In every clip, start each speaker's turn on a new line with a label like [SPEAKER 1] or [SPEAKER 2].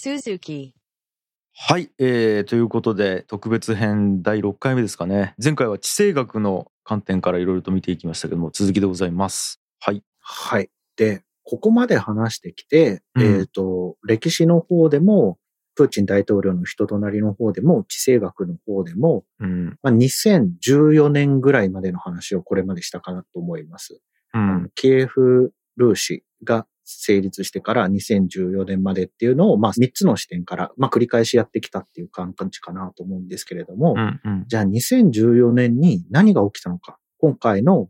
[SPEAKER 1] Suzuki.
[SPEAKER 2] はい、えー、ということで特別編第6回目ですかね前回は地政学の観点からいろいろと見ていきましたけども続きでございますはい
[SPEAKER 3] はい。で、ここまで話してきて、
[SPEAKER 2] うん
[SPEAKER 3] えっ、と、歴史の方でも、プーチン大統領の人となりの方でも、地政学の方でも、
[SPEAKER 2] うん
[SPEAKER 3] まあ、2014年ぐらいまでの話をこれまでしたかなと思います。
[SPEAKER 2] うん
[SPEAKER 3] キエフ・ルーシが成立してから2014年までっていうのを、まあ、3つの視点から、まあ、繰り返しやってきたっていう感じかなと思うんですけれども、
[SPEAKER 2] うんうん
[SPEAKER 3] じゃあ2014年に何が起きたのか。今回の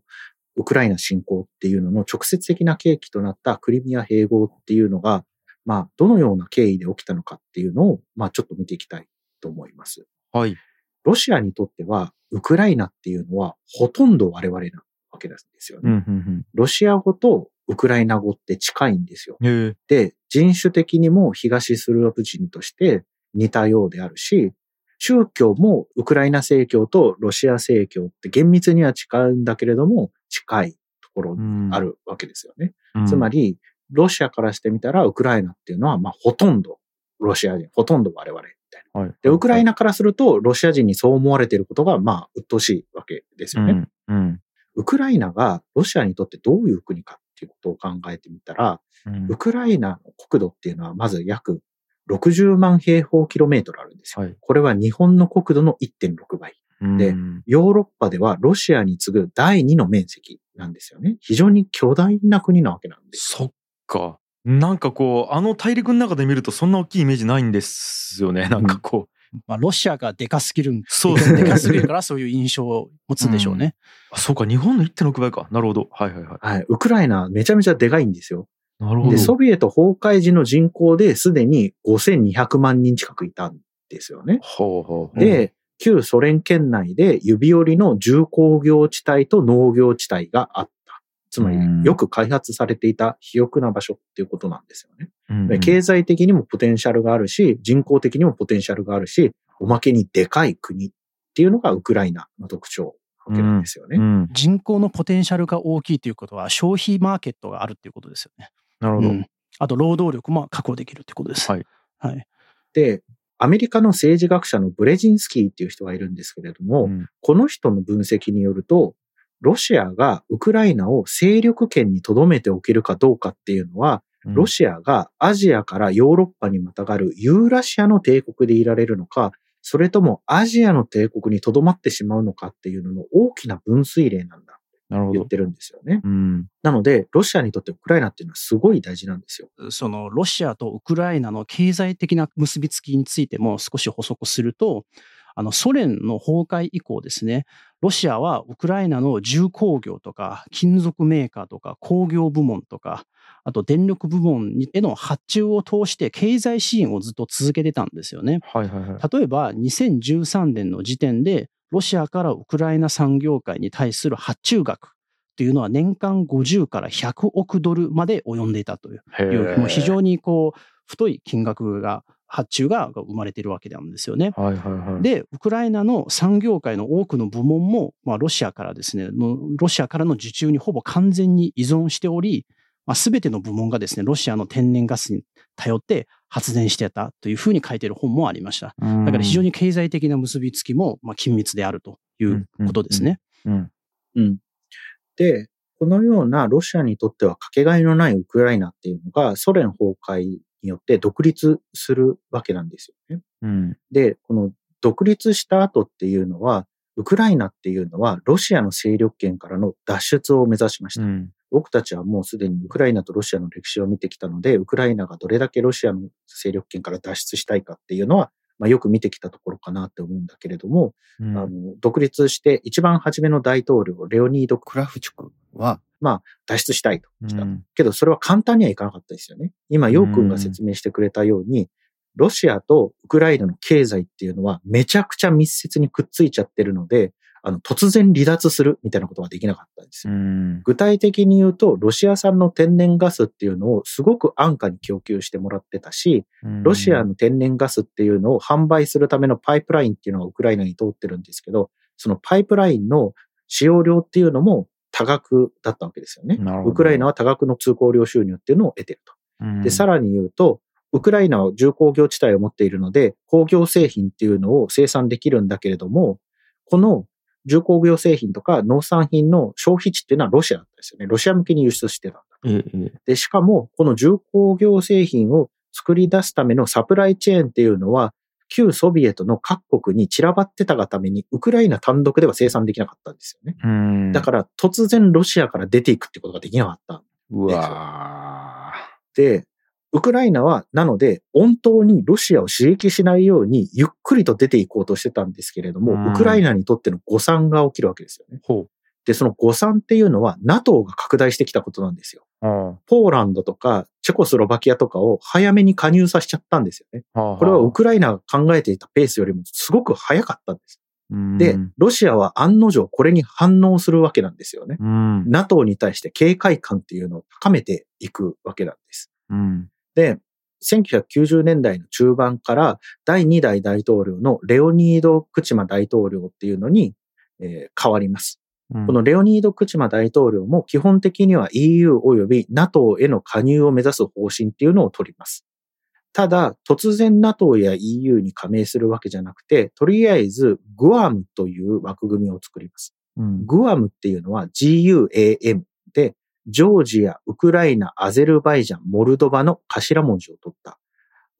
[SPEAKER 3] ウクライナ侵攻っていうのの直接的な契機となったクリミア併合っていうのが、まあ、どのような経緯で起きたのかっていうのを、まあ、ちょっと見ていきたいと思います。
[SPEAKER 2] はい
[SPEAKER 3] ロシアにとっては、ウクライナっていうのは、ほとんど我々なわけなんですよね。
[SPEAKER 2] うんうん
[SPEAKER 3] ロシア語とウクライナ語って近いんですよ。で、人種的にも東スラブ人として似たようであるし、宗教もウクライナ正教とロシア正教って厳密には違うんだけれども、近いところにあるわけですよね。つま
[SPEAKER 2] り
[SPEAKER 3] り、ロシアからしてみたら、ウクライナっていうのは、まあ、ほとんどロシア人、ほとんど我々みたいな。
[SPEAKER 2] はい
[SPEAKER 3] で、ウクライナからすると、ロシア人にそう思われていることが、まあ、鬱陶しいわけですよね。
[SPEAKER 2] うんうん
[SPEAKER 3] ウクライナがロシアにとってどういう国かっていうことを考えてみたら、
[SPEAKER 2] うん
[SPEAKER 3] ウクライナの国土っていうのはまず約60万平方キロメートルあるんですよ。
[SPEAKER 2] はい
[SPEAKER 3] これは日本の国土の1.6倍。で
[SPEAKER 2] うん
[SPEAKER 3] ヨーロッパではロシアに次ぐ第2の面積なんですよね。非常に巨大な国なわけなんです。
[SPEAKER 2] そっかなんかこうあの大陸の中で見るとそんな大きいイメージないんですよねなんかこう、
[SPEAKER 4] まあ、ロシアがでかすぎるん
[SPEAKER 2] そうですね
[SPEAKER 4] でかすぎるからそういう印象を持つでしょうね。
[SPEAKER 2] あそうか日本の1.6倍かなるほどはいはいはい
[SPEAKER 3] はい。ウクライナめちゃめちゃでかいんですよ。
[SPEAKER 2] なるほど
[SPEAKER 3] で、ソビエト崩壊時の人口ですでに5200万人近くいたんですよね。
[SPEAKER 2] ほうほうほう
[SPEAKER 3] で、旧ソ連圏内で指折りの重工業地帯と農業地帯があった。つまり
[SPEAKER 2] うん、
[SPEAKER 3] よく開発されていた肥沃な場所っていうことなんですよね。
[SPEAKER 2] うんうん
[SPEAKER 3] 経済的にもポテンシャルがあるし、人口的にもポテンシャルがあるし、おまけにでかい国っていうのがウクライナの特徴なわけなんですよね。
[SPEAKER 2] うん
[SPEAKER 4] 人口のポテンシャルが大きいということは消費マーケットがあるっていうことですよね。
[SPEAKER 2] なるほど、
[SPEAKER 4] うんあと労働力も確保できるってことです。
[SPEAKER 2] はい。
[SPEAKER 4] はい。
[SPEAKER 3] で、アメリカの政治学者のブレジンスキーっていう人がいるんですけれども、
[SPEAKER 2] うん
[SPEAKER 3] この人の分析によると、ロシアがウクライナを勢力圏に留めておけるかどうかっていうのは、ロシアがアジアからヨーロッパにまたがるユーラシアの帝国でいられるのか、それともアジアの帝国に留まってしまうのかっていうのの大きな分水嶺なんだ
[SPEAKER 2] なるほど
[SPEAKER 3] 言っ。てるんですよね。
[SPEAKER 2] うん。
[SPEAKER 3] なので、ロシアにとってウクライナっていうのはすごい大事なんですよ。
[SPEAKER 4] そのロシアとウクライナの経済的な結びつきについても少し補足すると、あのソ連の崩壊以降ですね、ロシアはウクライナの重工業とか金属メーカーとか工業部門とか、あと電力部門への発注を通して経済支援をずっと続けてたんですよね。
[SPEAKER 2] はいはいはい。
[SPEAKER 4] 例えば2013年の時点でロシアからウクライナ産業界に対する発注額というのは年間50から100億ドルまで及んでいたというもう非
[SPEAKER 2] に。
[SPEAKER 4] 常にこう太い金額が発注が生まれているわけなんですよね。
[SPEAKER 2] はいはいはい。
[SPEAKER 4] で、ウクライナの産業界の多くの部門も、まあ、ロシアからですね、のロシアからの受注にほぼ完全に依存しており、まあ、全ての部門がですね、ロシアの天然ガスに頼って発電してたというふうに書いている本もありました。
[SPEAKER 2] だ
[SPEAKER 4] だから非常
[SPEAKER 2] に、
[SPEAKER 4] に経済的な結びつきもまあ緊密であるということですね。
[SPEAKER 2] うん。
[SPEAKER 3] うん。で、このようなロシアにとってはかけがえのないウクライナっていうのがソ連崩壊によって独立するわけなんですよね。
[SPEAKER 2] うん。
[SPEAKER 3] で、この独立した後っていうのは、ウクライナっていうのはロシアの勢力圏からの脱出を目指しました。
[SPEAKER 2] うん。
[SPEAKER 3] 僕たちはもうすでにウクライナとロシアの歴史を見てきたので、ウクライナがどれだけロシアの勢力圏から脱出したいかっていうのは、まあ、よく見てきたところかなって思うんだけれども、
[SPEAKER 2] うん
[SPEAKER 3] あの独立して一番初めの大統領、レオニード・クラフチュクは、まあ、脱出したいと来た。
[SPEAKER 2] うん
[SPEAKER 3] けど、それは簡単にはいかなかったですよね。今、ヨウ君が説明してくれたように、ロシアとウクライナの経済っていうのはめちゃくちゃ密接にくっついちゃってるので、あの、突然離脱するみたいなことができなかったんです
[SPEAKER 2] う
[SPEAKER 3] よ。
[SPEAKER 2] ん。
[SPEAKER 3] 具体的に言うと、ロシア産の天然ガスっていうのをすごく安価に供給してもらってたし、ロシアの天然ガスっていうのを販売するためのパイプラインっていうのがウクライナに通ってるんですけど、そのパイプラインの使用量っていうのも多額だったわけですよね。ウクライナは多額の通行料収入っていうのを得てると。
[SPEAKER 2] うん
[SPEAKER 3] で、さらに言うと、ウクライナは重工業地帯を持っているので、工業製品っていうのを生産できるんだけれども、この重工業製品とか農産品の消費地っていうのはロシアだったんですよね。ロシア向けに輸出してたんだ。
[SPEAKER 2] ええええ
[SPEAKER 3] で、しかも、この重工業製品を作り出すためのサプライチェーンっていうのは、旧ソビエトの各国に散らばってたがために、ウクライナ単独では生産できなかったんですよね。
[SPEAKER 2] うん。
[SPEAKER 3] だから、突然ロシアから出ていくってことができなかった。
[SPEAKER 2] うわ
[SPEAKER 3] で、ウクライナは、なので、本当にロシアを刺激しないように、ゆっくりと出ていこうとしてたんですけれども、
[SPEAKER 2] うん
[SPEAKER 3] ウクライナにとっての誤算が起きるわけですよね。で、その誤算っていうのは、NATO が拡大してきたことなんですよ。ポーランドとか、チェコスロバキアとかを早めに加入させちゃったんですよね。
[SPEAKER 2] あはあ
[SPEAKER 3] これはウクライナが考えていたペースよりもすごく早かったんです。で、ロシアは案の定これに反応するわけなんですよね。
[SPEAKER 2] うん。
[SPEAKER 3] NATO に対して警戒感っていうのを高めていくわけなんです。
[SPEAKER 2] うん。
[SPEAKER 3] で、1990年代の中盤から第2代大統領のレオニード・クチマ大統領っていうのに、えー変わります。
[SPEAKER 2] うん
[SPEAKER 3] このレオニード・クチマ大統領も基本的には EU 及び NATO への加入を目指す方針っていうのを取ります。ただ、突然 NATO や EU に加盟するわけじゃなくて、とりあえずグアムという枠組みを作ります。
[SPEAKER 2] うん。
[SPEAKER 3] グアムっていうのは GUAM で、ジョージア、ウクライナ、アゼルバイジャン、モルドバの頭文字を取った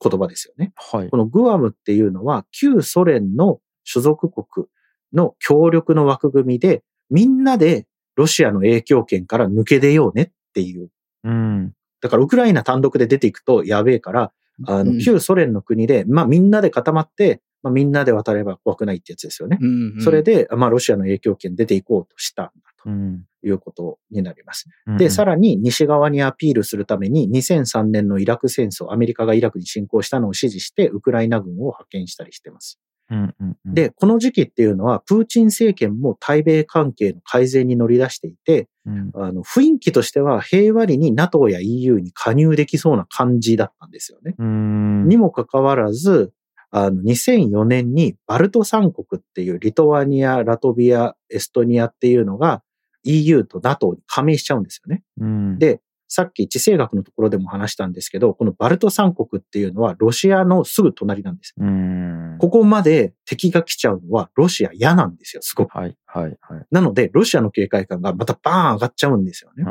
[SPEAKER 3] 言葉ですよね。
[SPEAKER 2] はい
[SPEAKER 3] こ。のグアムっていうのは旧ソ連の所属国の協力の枠組みで、みんなでロシアの影響圏から抜け出ようねっていう。
[SPEAKER 2] うん。
[SPEAKER 3] だからウクライナ単独で出ていくとやべえから、あの、
[SPEAKER 4] うん
[SPEAKER 3] 旧ソ連の国で、まあみんなで固まって、まあみんなで渡れば怖くないってやつですよね。
[SPEAKER 4] うんうん
[SPEAKER 3] それで、まあロシアの影響圏出ていこうとしたんだ
[SPEAKER 2] うん。
[SPEAKER 3] ということになります。
[SPEAKER 2] うん
[SPEAKER 3] で、さらに西側にアピールするために2003年のイラク戦争、アメリカがイラクに侵攻したのを支持して、ウクライナ軍を派遣したりしてます。
[SPEAKER 2] うんうんうん、
[SPEAKER 3] で、この時期っていうのは、プーチン政権も対米関係の改善に乗り出していて、
[SPEAKER 2] うん、
[SPEAKER 3] あの、雰囲気としては平和裏に NATO や EU に加入できそうな感じだったんですよね。
[SPEAKER 2] うん。
[SPEAKER 3] にもかかわらず、あの、2004年にバルト三国っていうリトアニア、ラトビア、エストニアっていうのが EU と NATO に加盟しちゃうんですよね。
[SPEAKER 2] うん、
[SPEAKER 3] で、さっき地政学のところでも話したんですけど、このバルト三国っていうのはロシアのすぐ隣なんです。
[SPEAKER 2] うん。
[SPEAKER 3] ここまで敵が来ちゃうのはロシア嫌なんですよ、すごく。
[SPEAKER 2] はい、はい、はい。
[SPEAKER 3] なので、ロシアの警戒感がまたバーン上がっちゃうんですよね。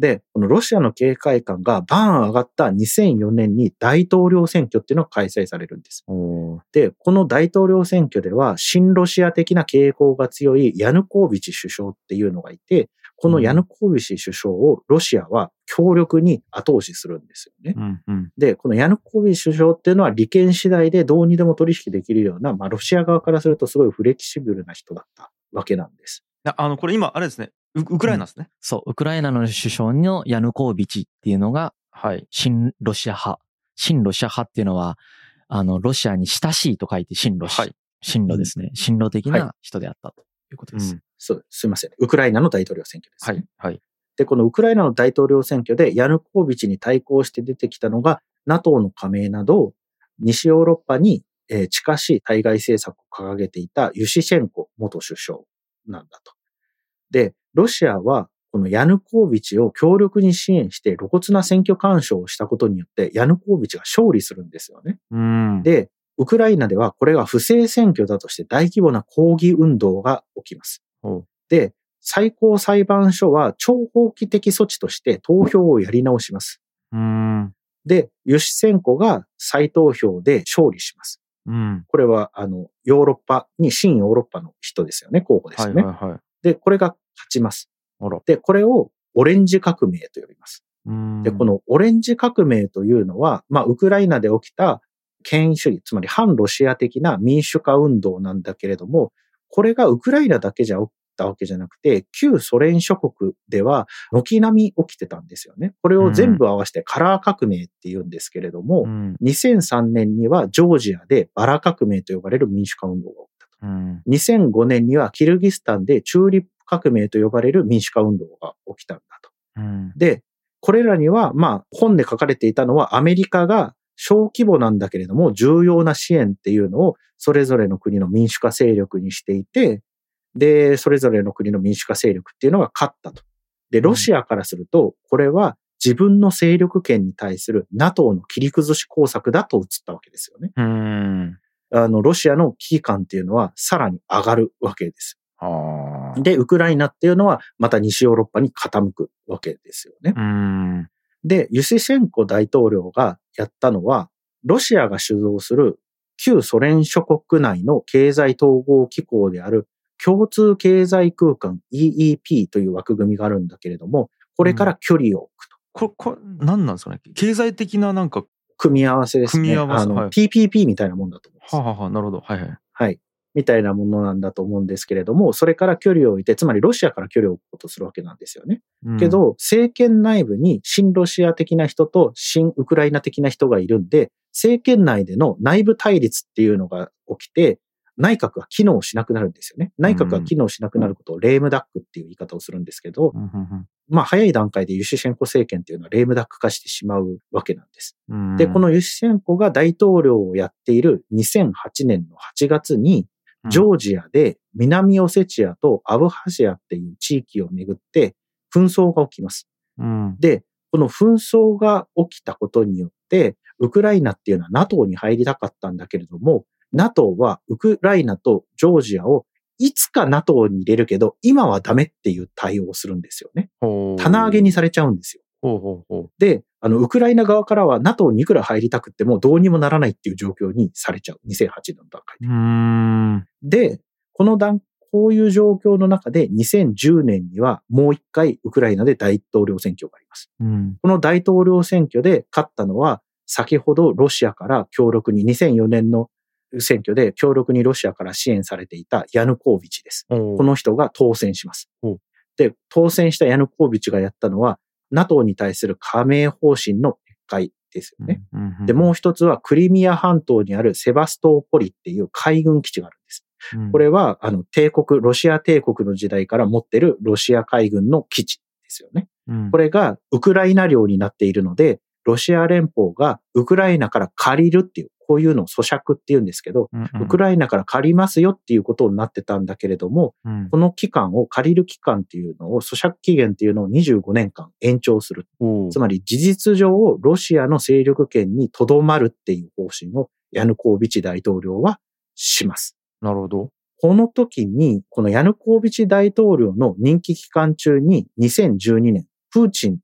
[SPEAKER 2] あ
[SPEAKER 3] で、このロシアの警戒感がバーン上がった2004年に大統領選挙っていうのが開催されるんです。で、この大統領選挙では、親ロシア的な傾向が強いヤヌコービチ首相っていうのがいて、このヤヌコービチ首相をロシアは強力に後押しするんですよね。
[SPEAKER 2] うん、うん。
[SPEAKER 3] で、このヤヌコービチ首相っていうのは利権次第でどうにでも取引できるような、まあロシア側からするとすごいフレキシブルな人だったわけなんです。
[SPEAKER 2] ああの、これ今、あれですね。ウウクライナですね。
[SPEAKER 1] そう、ウクライナの首相のヤヌコービチっていうのが、
[SPEAKER 2] はい。
[SPEAKER 1] 親ロシア派。親ロシア派っていうのは、あの、ロシアに親しいと書いて親ロシア。
[SPEAKER 2] はい。
[SPEAKER 1] 親ロですね。親ロ的
[SPEAKER 3] はい
[SPEAKER 1] な人であったということです。
[SPEAKER 2] うん。
[SPEAKER 3] そう、すいません。ウクライナの大統領選挙です、
[SPEAKER 2] はい。はい。
[SPEAKER 3] で、このウクライナの大統領選挙でヤヌコービチに対抗して出てきたのが NATO の加盟など西ヨーロッパにえー近しい対外政策を掲げていたユシシェンコ元首相なんだと。で、ロシアはこのヤヌコービチを強力に支援して露骨な選挙干渉をしたことによってヤヌコービチが勝利するんですよね。
[SPEAKER 2] うん。
[SPEAKER 3] で、ウクライナではこれが不正選挙だとして大規模な抗議運動が起きます。
[SPEAKER 2] ほ
[SPEAKER 3] で、最高裁判所は超法規的措置として投票をやり直します。で、ユシセンコが再投票で勝利します。
[SPEAKER 2] うん。
[SPEAKER 3] これは、あの、ヨーロッパに、新ヨーロッパの人ですよね、候補です
[SPEAKER 2] はい、
[SPEAKER 3] よね。
[SPEAKER 2] はい、はい。
[SPEAKER 3] で、これが勝ちます。で、これをオレンジ革命と呼びます。
[SPEAKER 2] うん。
[SPEAKER 3] で、このオレンジ革命というのは、まあ、ウクライナで起きた権威主義、つまり反ロシア的な民主化運動なんだけれども、これがウクライナだけじゃ起きたわけじゃなくて、旧ソ連諸国では軒並み起きてたんですよね。これを全部合わせてカラー革命って言うんですけれども、
[SPEAKER 2] うん。
[SPEAKER 3] 2003年にはジョージアでバラ革命と呼ばれる民主化運動が起き。
[SPEAKER 2] うん。
[SPEAKER 3] 2005年にはキルギスタンでチューリップ革命と呼ばれる民主化運動が起きたんだと。
[SPEAKER 2] うん。
[SPEAKER 3] で、これらには、まあ、本で書かれていたのは、アメリカが小規模なんだけれども、重要な支援っていうのを、それぞれの国の民主化勢力にしていて、で、それぞれの国の民主化勢力っていうのが勝ったと。で、ロシアからすると、これは自分の勢力圏に対する NATO の切り崩し工作だと映ったわけですよね。
[SPEAKER 2] うん。
[SPEAKER 3] あの、ロシアの危機感っていうのはさらに上がるわけです。で、ウクライナっていうのはまた西ヨーロッパに傾くわけですよね。
[SPEAKER 2] うん。
[SPEAKER 3] で、ユシシェンコ大統領がやったのは、ロシアが主導する旧ソ連諸国内の経済統合機構である共通経済空間 EEP という枠組みがあるんだけれども、これから距離を置くと。
[SPEAKER 2] これ、これ、何なんですかね？経済的ななんか、
[SPEAKER 3] 組み合わせですね。
[SPEAKER 2] 組み合わせ
[SPEAKER 3] あの、
[SPEAKER 2] はい
[SPEAKER 3] PPP みたいなもんだと思うんです。
[SPEAKER 2] はあはあはあ、なるほど。はいはい。
[SPEAKER 3] はい。みたいなものなんだと思うんですけれども、それから距離を置いて、つまりロシアから距離を置くことをするわけなんですよね。
[SPEAKER 2] うん
[SPEAKER 3] け、ど、政権内部に親ロシア的な人と親ウクライナ的な人がいるんで、政権内での内部対立っていうのが起きて、内閣が機能しなくなるんですよね。内閣が機能しなくなることをレームダックっていう言い方をするんですけど、
[SPEAKER 2] うんうん
[SPEAKER 3] まあ早い段階でユシシェンコ政権っていうのはレームダック化してしまうわけなんです。
[SPEAKER 2] うん、
[SPEAKER 3] で、このユシシェンコが大統領をやっている2008年の8月に、ジョージアで南オセチアとアブハジアっていう地域をめぐって紛争が起きます。
[SPEAKER 2] うん、
[SPEAKER 3] で、この紛争が起きたことによって、ウクライナっていうのは NATO に入りたかったんだけれども、NATO はウクライナとジョージアをいつか NATO に入れるけど、今はダメっていう対応をするんですよね。棚上げにされちゃうんですよ。
[SPEAKER 2] ほうほうほ
[SPEAKER 3] で、あの、ウクライナ側からは NATO にいくら入りたくってもどうにもならないっていう状況にされちゃう。2008年の段階。で。で、この段、こういう状況の中で2010年にはもう一回ウクライナで大統領選挙があります。
[SPEAKER 2] うん。
[SPEAKER 3] この大統領選挙で勝ったのは、先ほどロシアから強力に、2004年の選挙で強力にロシアから支援されていたヤヌコービチです。
[SPEAKER 2] こ
[SPEAKER 3] この人が当選します
[SPEAKER 2] お。
[SPEAKER 3] で、当選したヤヌコービチがやったのは、NATO に対する加盟方針の撤回ですよね。。
[SPEAKER 2] うんうん
[SPEAKER 3] で、もう一つはクリミア半島にあるセバストーポリっていう海軍基地があるんです。
[SPEAKER 2] うん
[SPEAKER 3] これは、あの、帝国、ロシア帝国の時代から持ってるロシア海軍の基地ですよね。
[SPEAKER 2] うん
[SPEAKER 3] これがウクライナ領になっているので、ロシア連邦がウクライナから借りるっていう、こういうのを咀嚼って言うんですけど、
[SPEAKER 2] うんうん
[SPEAKER 3] ウクライナから借りますよっていうことになってたんだけれども、
[SPEAKER 2] うん
[SPEAKER 3] この期間を借りる期間っていうのを、咀嚼期限っていうのを25年間延長する。つまり事実上、ロシアの勢力圏にとどまるっていう方針をヤヌコービチ大統領はします。
[SPEAKER 2] なるほど。
[SPEAKER 3] この時に、このヤヌコービチ大統領の任期期間中に2012年、プーチン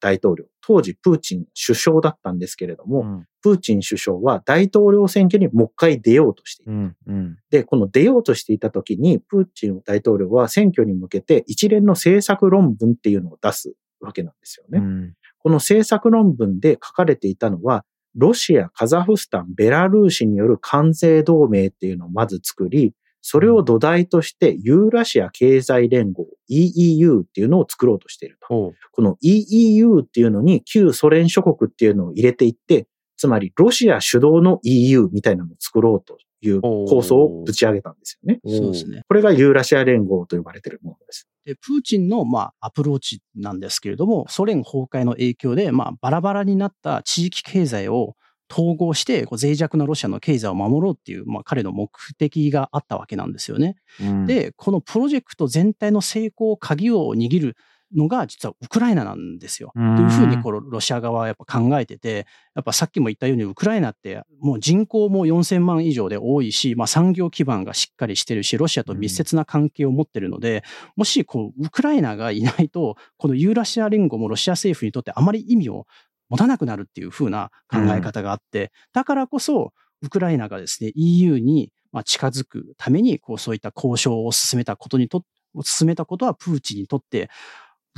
[SPEAKER 3] 大統領、当時プーチン首相だったんですけれども、
[SPEAKER 2] うん
[SPEAKER 3] プーチン首相は大統領選挙にもう一回出ようとしていた。
[SPEAKER 2] うんうん
[SPEAKER 3] で、この出ようとしていた時に、プーチン大統領は選挙に向けて一連の政策論文っていうのを出すわけなんですよね。
[SPEAKER 2] うん
[SPEAKER 3] この政策論文で書かれていたのは、ロシア、カザフスタン、ベラルーシによる関税同盟っていうのをまず作り、それを土台としてユーラシア経済連合 EEU っていうのを作ろうとしていると。この EEU っていうのに旧ソ連諸国っていうのを入れていって、つまりロシア主導の EU みたいなのを作ろうという構想をぶち上げたんですよね。
[SPEAKER 4] そうですね。
[SPEAKER 3] これがユーラシア連合と呼ばれているものです。
[SPEAKER 4] で、プーチンの、まあ、アプローチなんですけれども、ソ連崩壊の影響で、まあ、バラバラになった地域経済を統合して、こう脆弱なロシアの経済を守ろうっていう、まあ、彼の目的があったわけなんですよね。
[SPEAKER 2] うん
[SPEAKER 4] で、このプロジェクト全体の成功、鍵を握るのが実はウクライナなんですよ。と
[SPEAKER 2] うん
[SPEAKER 4] いうふうにこのロシア側はやっぱ考えてて、やっぱさっきも言ったようにウクライナってもう人口も4000万以上で多いし、まあ産業基盤がしっかりしてるし、ロシアと密接な関係を持ってるので、もしこうウクライナがいないと、このユーラシア連合もロシア政府にとってあまり意味を持たなくなるっていうふうな考え方があって、だからこそウクライナがですね、EU にまあ近づくために、こうそういった交渉を進めたことにと、進めたことはプーチンにとって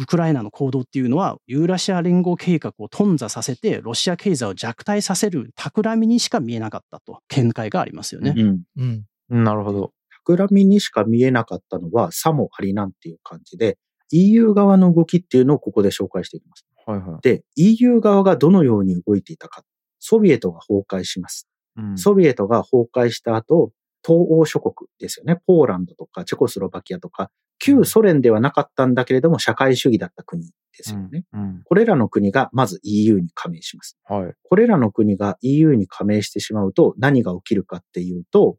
[SPEAKER 4] ウクライナの行動っていうのは、ユーラシア連合計画を頓挫させて、ロシア経済を弱体させる企みにしか見えなかったと、見解がありますよね。
[SPEAKER 3] うん。
[SPEAKER 1] うん。
[SPEAKER 2] なるほど。
[SPEAKER 3] 企みにしか見えなかったのは、さもありなんていう感じで、EU 側の動きっていうのをここで紹介していきます。
[SPEAKER 2] はいはい。
[SPEAKER 3] で、EU 側がどのように動いていたか。ソビエトが崩壊します。
[SPEAKER 2] うん
[SPEAKER 3] ソビエトが崩壊した後、東欧諸国ですよね。ポーランドとかチェコスロバキアとか、旧ソ連ではなかったんだけれども、社会主義だった国ですよね。
[SPEAKER 2] うん
[SPEAKER 3] これらの国がまず EU に加盟します。
[SPEAKER 2] はい。
[SPEAKER 3] これらの国が EU に加盟してしまうと何が起きるかっていうと、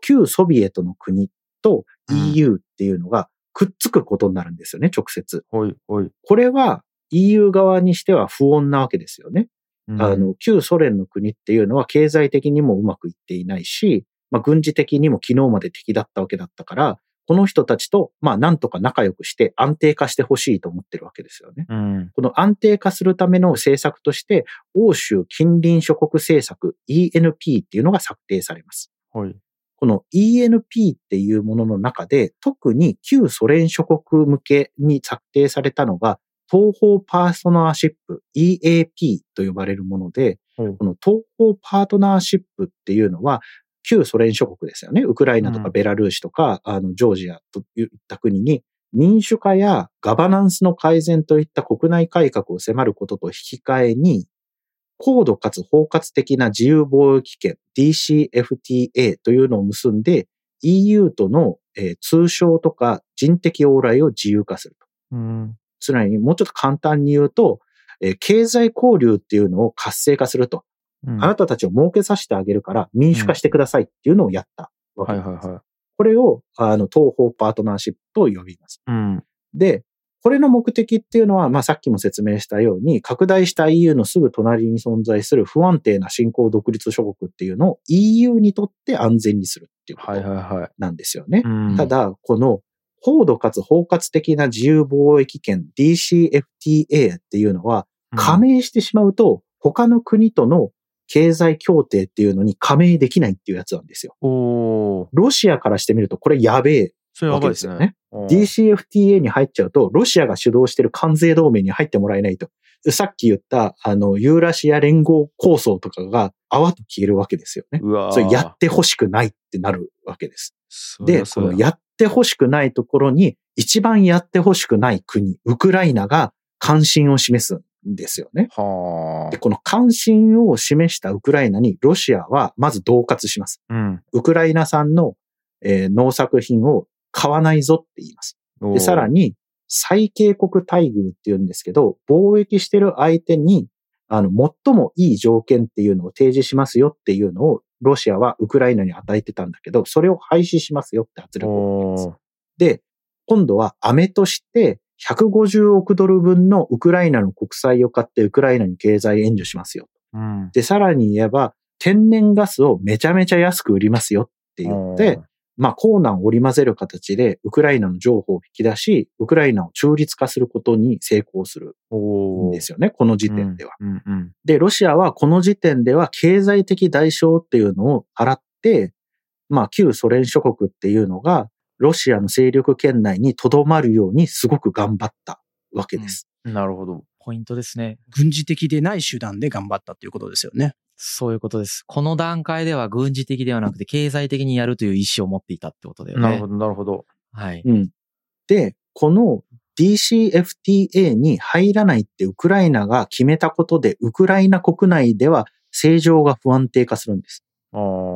[SPEAKER 3] 旧ソビエトの国と EU っていうのがくっつくことになるんですよね、直接。
[SPEAKER 2] ほいほい。
[SPEAKER 3] これは EU 側にしては不穏なわけですよね。
[SPEAKER 2] うん
[SPEAKER 3] あの、旧ソ連の国っていうのは経済的にもうまくいっていないし、まあ、軍事的にも昨日まで敵だったわけだったから、この人たちと、まあ、なんとか仲良くして安定化してほしいと思ってるわけですよね。
[SPEAKER 2] うん。
[SPEAKER 3] この安定化するための政策として、欧州近隣諸国政策 ENP っていうのが策定されます。
[SPEAKER 2] はい。
[SPEAKER 3] この ENP っていうものの中で、特に旧ソ連諸国向けに策定されたのが、東方パートナーシップ EAP と呼ばれるもので、この東方パートナーシップっていうのは、旧ソ連諸国ですよね。ウクライナと
[SPEAKER 2] うん
[SPEAKER 3] かベラルーシとか、あの、ジョージアといった国に、民主化やガバナンスの改善といった国内改革を迫ることと引き換えに、高度かつ包括的な自由貿易圏 DCFTA というのを結んで EU との、えー通商とか人的往来を自由化すると。
[SPEAKER 2] うん。
[SPEAKER 3] つまりもうちょっと簡単に言うと、えー経済交流っていうのを活性化すると。
[SPEAKER 2] うん
[SPEAKER 3] あなたたちを儲けさせてあげるから民主化してくださいっていうのをやったわけです。
[SPEAKER 2] はいはいはい。
[SPEAKER 3] これを、あの、東方パートナーシップと呼びます。
[SPEAKER 2] うん。
[SPEAKER 3] で、これの目的っていうのは、まあさっきも説明したように、拡大した EU のすぐ隣に存在する不安定な新興独立諸国っていうのを EU にとって安全にするっていうこと
[SPEAKER 2] はい。
[SPEAKER 3] なんですよね。
[SPEAKER 2] うん
[SPEAKER 3] た、だ、この高度かつ包括的な自由貿易圏 DCFTA っていうのは、加盟してしまうと、他の国との経済協定っていうのに加盟できないっていうやつなんですよ。ロシアからしてみると、これやべえわ
[SPEAKER 2] ばいです
[SPEAKER 3] よね。。
[SPEAKER 2] おー
[SPEAKER 3] DCFTA に入っちゃうと、ロシアが主導している関税同盟に入ってもらえないと。さっき言った、あの、ユーラシア連合構想とかが泡と消えるわけですよね。
[SPEAKER 2] うわー
[SPEAKER 3] それやってほしくないってなるわけです。で、このやってほしくないところに、一番やってほしくない国、ウクライナが関心を示すんですよね。
[SPEAKER 2] は
[SPEAKER 3] で、この関心を示したウクライナに、ロシアはまず恫喝します。
[SPEAKER 2] あ。うん。
[SPEAKER 3] ウクライナ産の、えー農作品を買わないぞって言います。で、さら
[SPEAKER 2] に。
[SPEAKER 3] に、最恵国待遇って言うんですけど、貿易してる相手に、あの、最もいい条件っていうのを提示しますよっていうのを、ロシアはウクライナに与えてたんだけど、それを廃止しますよって圧力をかけます。で、今度は飴として、150億ドル分のウクライナの国債を買ってウクライナに経済援助しますよ。
[SPEAKER 2] うん。
[SPEAKER 3] で、さらに言えば、天然ガスをめちゃめちゃ安く売りますよって言って、まあ、コーナーを織り交ぜる形で、ウクライナの情報を引き出し、ウクライナを中立化することに成功するんですよね、この時点では。
[SPEAKER 2] うんうん。
[SPEAKER 3] で、ロシアはこの時点では経済的代償っていうのを払って、まあ、旧ソ連諸国っていうのが、ロシアの勢力圏内に留まるようにすごく頑張ったわけです。
[SPEAKER 2] なるほど。
[SPEAKER 1] ポイントですね。
[SPEAKER 4] 軍事的でない手段で頑張ったということですよね。
[SPEAKER 1] そういうことです。この段階では軍事的ではなくて経済的にやるという意思を持っていたってことだよね。
[SPEAKER 2] なるほど、なるほど。
[SPEAKER 1] はい。
[SPEAKER 3] うん。で、この DCFTA に入らないってウクライナが決めたことで、ウクライナ国内では政情が不安定化するんです。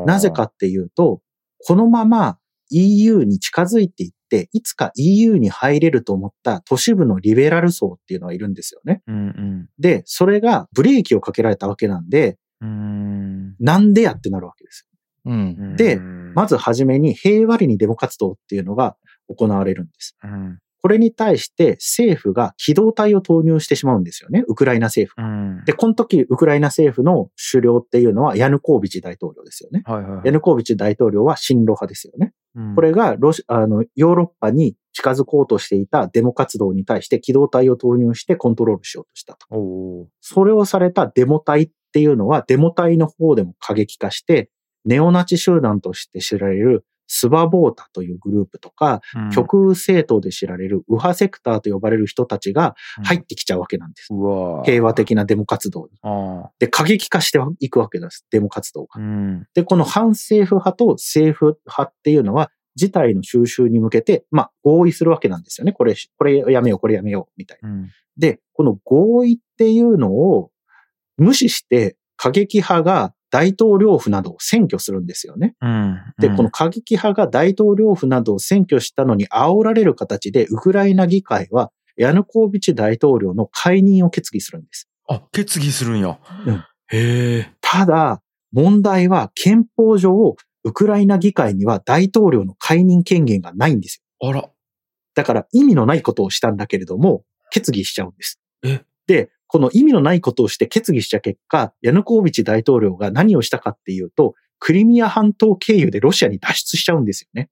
[SPEAKER 3] なぜかっていうと、このまま EU に近づいていって、いつか EU に入れると思った都市部のリベラル層っていうのがいるんですよね。
[SPEAKER 2] うんうん。
[SPEAKER 3] で、それがブレーキをかけられたわけなんで。なんでやってなるわけです。
[SPEAKER 1] うん。
[SPEAKER 3] で
[SPEAKER 2] うん
[SPEAKER 3] まずはじめに平和裏にデモ活動っていうのが行われるんです。
[SPEAKER 2] うん。
[SPEAKER 3] これに対して政府が機動隊を投入してしまうんですよね。ウクライナ政府。
[SPEAKER 2] うん。
[SPEAKER 3] で、この時、ウクライナ政府の首領っていうのはヤヌコービチ大統領ですよね。
[SPEAKER 2] はいはいはい。
[SPEAKER 3] ヤヌコービチ大統領は親ロ派ですよね。
[SPEAKER 2] うん
[SPEAKER 3] これがロシあの、ヨーロッパに近づこうとしていたデモ活動に対して機動隊を投入してコントロールしようとしたと。それをされたデモ隊っていうのは、デモ隊の方でも過激化して、ネオナチ集団として知られるスバボータというグループとか、
[SPEAKER 2] うん
[SPEAKER 3] 極右政党で知られる右派セクターと呼ばれる人たちが入ってきちゃうわけなんです。平和的なデモ活動に。
[SPEAKER 2] あ
[SPEAKER 3] で、過激化していくわけです。デモ活動が
[SPEAKER 2] あ。う。ん。
[SPEAKER 3] で、この反政府派と政府派っていうのは、事態の収拾に向けて、まあ、合意するわけなんですよね。これ、これやめよう、これやめよう、みたいな。
[SPEAKER 2] うん。
[SPEAKER 3] で、この合意っていうのを無視して、過激派が大統領府などを占拠するんですよね。
[SPEAKER 2] うん。
[SPEAKER 3] で、
[SPEAKER 2] うん
[SPEAKER 3] この過激派が大統領府などを占拠したのに煽られる形で、ウクライナ議会は、ヤヌコービチ大統領の解任を決議するんです。
[SPEAKER 2] あ、決議するんや。
[SPEAKER 3] うん
[SPEAKER 2] へえ。
[SPEAKER 3] ただ、問題は憲法上、ウクライナ議会には大統領の解任権限がないんですよ。
[SPEAKER 2] あら。
[SPEAKER 3] だから意味のないことをしたんだけれども、決議しちゃうんです。
[SPEAKER 2] え、
[SPEAKER 3] で、この意味のないことをして決議した結果、ヤヌコービチ大統領が何をしたかっていうと、クリミア半島経由でロシアに脱出しちゃうんですよね。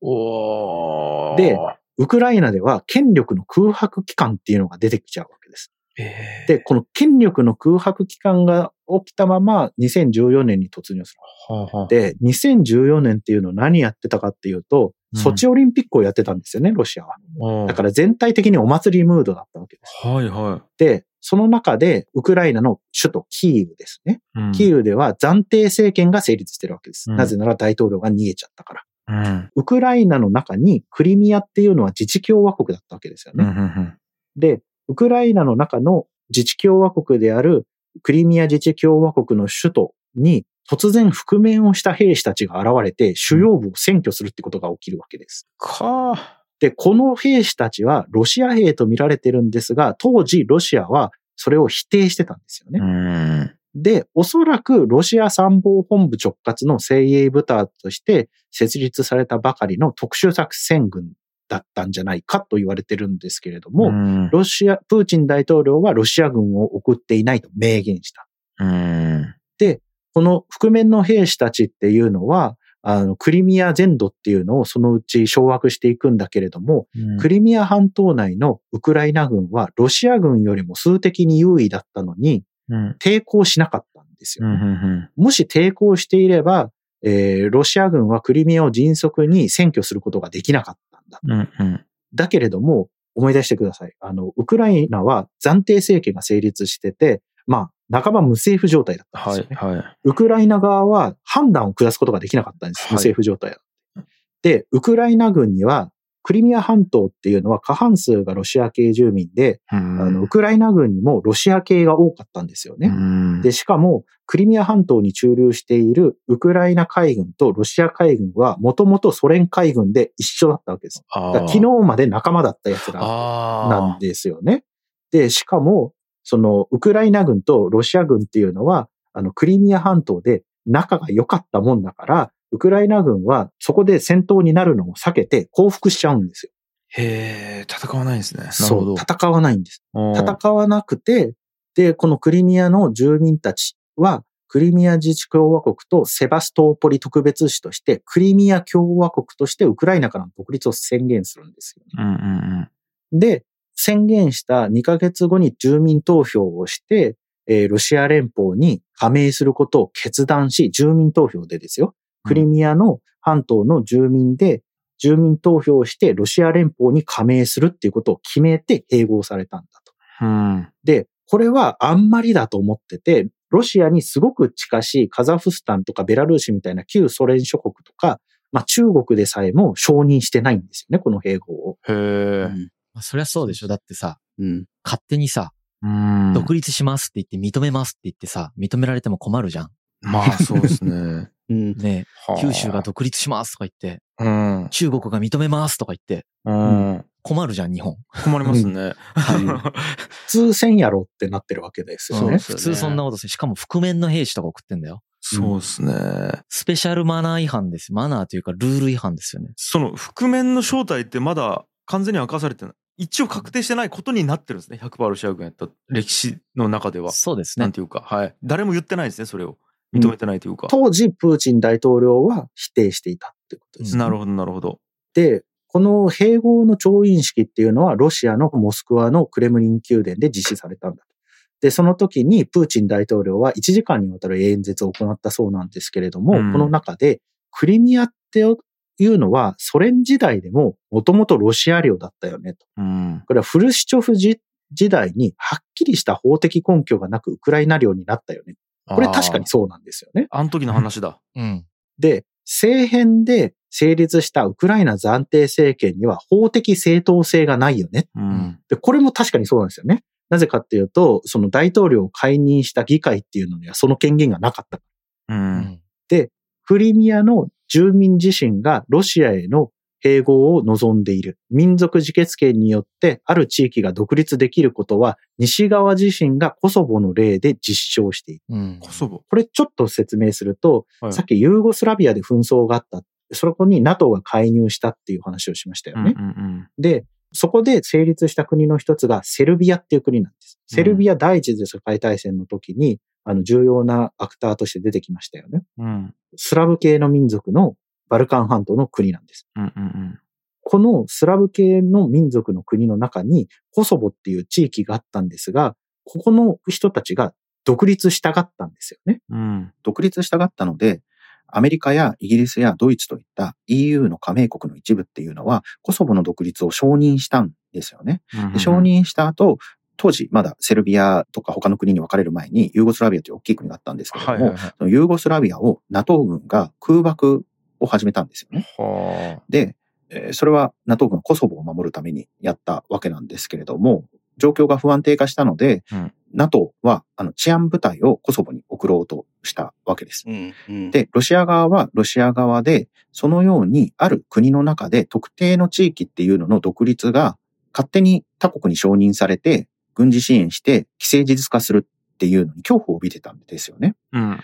[SPEAKER 3] でウクライナでは権力の空白期間っていうのが出てきちゃうわけです。
[SPEAKER 2] えー
[SPEAKER 3] で、この権力の空白期間が起きたまま2014年に突入する。
[SPEAKER 2] はあはあ
[SPEAKER 3] で、2014年っていうのを何やってたかっていうと、
[SPEAKER 2] うん
[SPEAKER 3] ソチオリンピックをやってたんですよね、ロシアは。
[SPEAKER 2] うん
[SPEAKER 3] だから全体的にお祭りムードだったわけです。
[SPEAKER 2] はいは
[SPEAKER 3] で、その中で、ウクライナの首都キーウですね。
[SPEAKER 2] い。うん
[SPEAKER 3] キーウでは暫定政権が成立してるわけです。
[SPEAKER 2] うん
[SPEAKER 3] なぜなら大統領が逃げちゃったから。
[SPEAKER 2] うん。
[SPEAKER 3] ウクライナの中にクリミアっていうのは自治共和国だったわけですよ
[SPEAKER 2] うんう
[SPEAKER 3] ね。
[SPEAKER 2] ん
[SPEAKER 3] で、ウクライナの中の自治共和国であるクリミア自治共和国の首都に突然覆面をした兵士たちが現れて主要部を占拠するってことが起きるわけです。
[SPEAKER 2] かあ。
[SPEAKER 3] で、この兵士たちはロシア兵と見られてるんですが、当時ロシアはそれを否定してたんですよね。
[SPEAKER 2] うん。
[SPEAKER 3] で、おそらくロシア参謀本部直轄の精鋭部隊として設立されたばかりの特殊作戦軍だったんじゃないかと言われてるんですけれども、
[SPEAKER 2] うん
[SPEAKER 3] ロシア、プーチン大統領はロシア軍を送っていないと明言した。
[SPEAKER 2] うん。
[SPEAKER 3] この覆面の兵士たちっていうのは、あの、クリミア全土っていうのをそのうち掌握していくんだけれども、クリミア半島内のウクライナ軍はロシア軍よりも数的に優位だったのに
[SPEAKER 2] うん。
[SPEAKER 3] 抵抗しなかったんです
[SPEAKER 2] うん。う
[SPEAKER 3] よ。もし抵抗していれば、えーロシア軍はクリミアを迅速に占拠することができなかったんだ。
[SPEAKER 2] うん。うん。
[SPEAKER 3] だけれども、思い出してください。あの、ウクライナは暫定政権が成立してて、まあ、半ば無政府状態だったんですよね。
[SPEAKER 2] はいはい。
[SPEAKER 3] ウクライナ側は判断を下すことができなかったんです。
[SPEAKER 2] はい
[SPEAKER 3] 無政府状態だった。で、ウクライナ軍には、クリミア半島っていうのは過半数がロシア系住民で、
[SPEAKER 2] あ
[SPEAKER 3] あの、ウクライナ軍にもロシア系が多かったんですよね。で、しかも、クリミア半島に駐留しているウクライナ海軍とロシア海軍は、もともとソ連海軍で一緒だったわけです。昨日まで仲間だった奴ら
[SPEAKER 2] あ
[SPEAKER 3] なんですよね。で、しかも、その、ウクライナ軍とロシア軍っていうのは、あの、クリミア半島で仲が良かったもんだから、ウクライナ軍はそこで戦闘になるのを避けて降伏しちゃうんですよ。
[SPEAKER 2] へえ、戦わないんですね。
[SPEAKER 3] そう、戦わないんです。
[SPEAKER 2] うん
[SPEAKER 3] 戦わなくて、で、このクリミアの住民たちは、クリミア自治共和国とセバストーポリ特別市として、クリミア共和国としてウクライナからの独立を宣言するんですよね。
[SPEAKER 2] うんうんうん。
[SPEAKER 3] で、宣言した2ヶ月後に住民投票をして、えーロシア連邦に加盟することを決断し、住民投票でですよ。クリミアの半島の住民で、住民投票をしてロシア連邦に加盟するっていうことを決めて併合されたんだと。
[SPEAKER 2] うん。
[SPEAKER 3] で、これはあんまりだと思ってて、ロシアにすごく近しいカザフスタンとかベラルーシみたいな旧ソ連諸国とか、まあ中国でさえも承認してないんですよね、この併合を。
[SPEAKER 2] へえ。
[SPEAKER 1] まあそりゃそうでしょ。だってさ、
[SPEAKER 4] うん。
[SPEAKER 1] 勝手にさ、
[SPEAKER 2] うん。
[SPEAKER 1] 独立しますって言って認めますって言ってさ、認められても困るじゃん。
[SPEAKER 2] まあそうですね。
[SPEAKER 4] うん。
[SPEAKER 1] ね
[SPEAKER 2] はあ
[SPEAKER 1] 九州が独立しますとか言って、
[SPEAKER 2] うん。
[SPEAKER 1] 中国が認めますとか言って、
[SPEAKER 2] うん。
[SPEAKER 1] 困るじゃん、日本。
[SPEAKER 2] 困りますね。
[SPEAKER 3] 普通せんやろってなってるわけですよね。
[SPEAKER 4] そうですよね
[SPEAKER 1] 普通そんなことする。しかも覆面の兵士とか送ってんだよ。
[SPEAKER 2] そうですね。
[SPEAKER 1] スペシャルマナー違反です。マナーというかルール違反ですよね。
[SPEAKER 2] その覆面の正体ってまだ完全に明かされてない。一応確定してないことになってるんですね。100%ロシア軍やった歴史の中では。
[SPEAKER 1] そうですね。
[SPEAKER 2] なんていうか、はい。誰も言ってないですね、それを。認めてないというか。
[SPEAKER 3] 当時、プーチン大統領は否定していたってことです、
[SPEAKER 2] なるほど、なるほど。
[SPEAKER 3] で、この併合の調印式っていうのは、ロシアのモスクワのクレムリン宮殿で実施されたんだと。で、その時にプーチン大統領は1時間にわたる演説を行ったそうなんですけれども、
[SPEAKER 2] うん
[SPEAKER 3] この中で、クリミアっていうのはソ連時代でももともとロシア領だったよねと。
[SPEAKER 2] うん。
[SPEAKER 3] これはフルシチョフ時時代にはっきりした法的根拠がなくウクライナ領になったよね。これ確かにそうなんですよね。
[SPEAKER 2] あの時の話だ。
[SPEAKER 1] うん。
[SPEAKER 3] で、政変で成立したウクライナ暫定政権には法的正当性がないよね。
[SPEAKER 2] うん。
[SPEAKER 3] で、これも確かにそうなんですよね。なぜかっていうと、その大統領を解任した議会っていうのにはその権限がなかった。
[SPEAKER 2] う。
[SPEAKER 1] うんん。
[SPEAKER 3] クリミアの住民自身がロシアへの併合を望んでいる。民族自決権によってある地域が独立できることは西側自身がコソボの例で実証している。
[SPEAKER 1] うん。
[SPEAKER 2] コソボ。
[SPEAKER 3] これちょっと説明すると、
[SPEAKER 2] はい
[SPEAKER 3] さっきユーゴスラビアで紛争があった。そこに NATO が介入したっていう話をしましたよね。
[SPEAKER 2] うんうん
[SPEAKER 3] で、そこで成立した国の一つがセルビアっていう国なんです。セルビア第一次世界大戦の時に、あの、重要なアクターとして出てきましたよね。
[SPEAKER 2] うん。
[SPEAKER 3] スラブ系の民族のバルカン半島の国なんです。
[SPEAKER 2] うんうんうん。
[SPEAKER 3] このスラブ系の民族の国の中にコソボっていう地域があったんですが、ここの人たちが独立したがったんですよね。
[SPEAKER 2] うん。
[SPEAKER 5] 独立したがったので、アメリカやイギリスやドイツといった EU の加盟国の一部っていうのは、コソボの独立を承認したんですよね。で承認した後、当時まだセルビアとか他の国に分かれる前にユーゴスラビアという大きい国があったんですけれども、
[SPEAKER 2] はいはいはい。
[SPEAKER 5] そのユーゴスラビアを NATO 軍が空爆を始めたんですよね。
[SPEAKER 2] は
[SPEAKER 5] で、えーそれは NATO 軍はコソボを守るためにやったわけなんですけれども、状況が不安定化したので、
[SPEAKER 2] うん
[SPEAKER 5] NATO はあの治安部隊をコソボに送ろうとしたわけです。
[SPEAKER 4] うんうん
[SPEAKER 5] で、ロシア側はロシア側で、そのようにある国の中で特定の地域っていうのの独立が勝手に他国に承認されて、軍事支援して既成事実化するっていうのに恐怖を帯びてたんですよね。
[SPEAKER 2] あ。うん。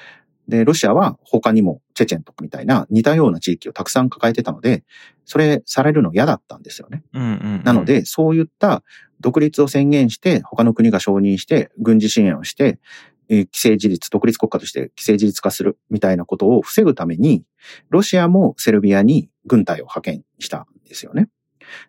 [SPEAKER 5] で、ロシアは他にもチェチェンとかみたいな似たような地域をたくさん抱えてたので、それされるの嫌だったんですよね。
[SPEAKER 2] うんうん。
[SPEAKER 5] なの、で、そういった独立を宣言して、他の国が承認して、軍事支援をして、えー既成事実、独立国家として既成事実化するみたいなことを防ぐために、ロシアもセルビアに軍隊を派遣したんですよね。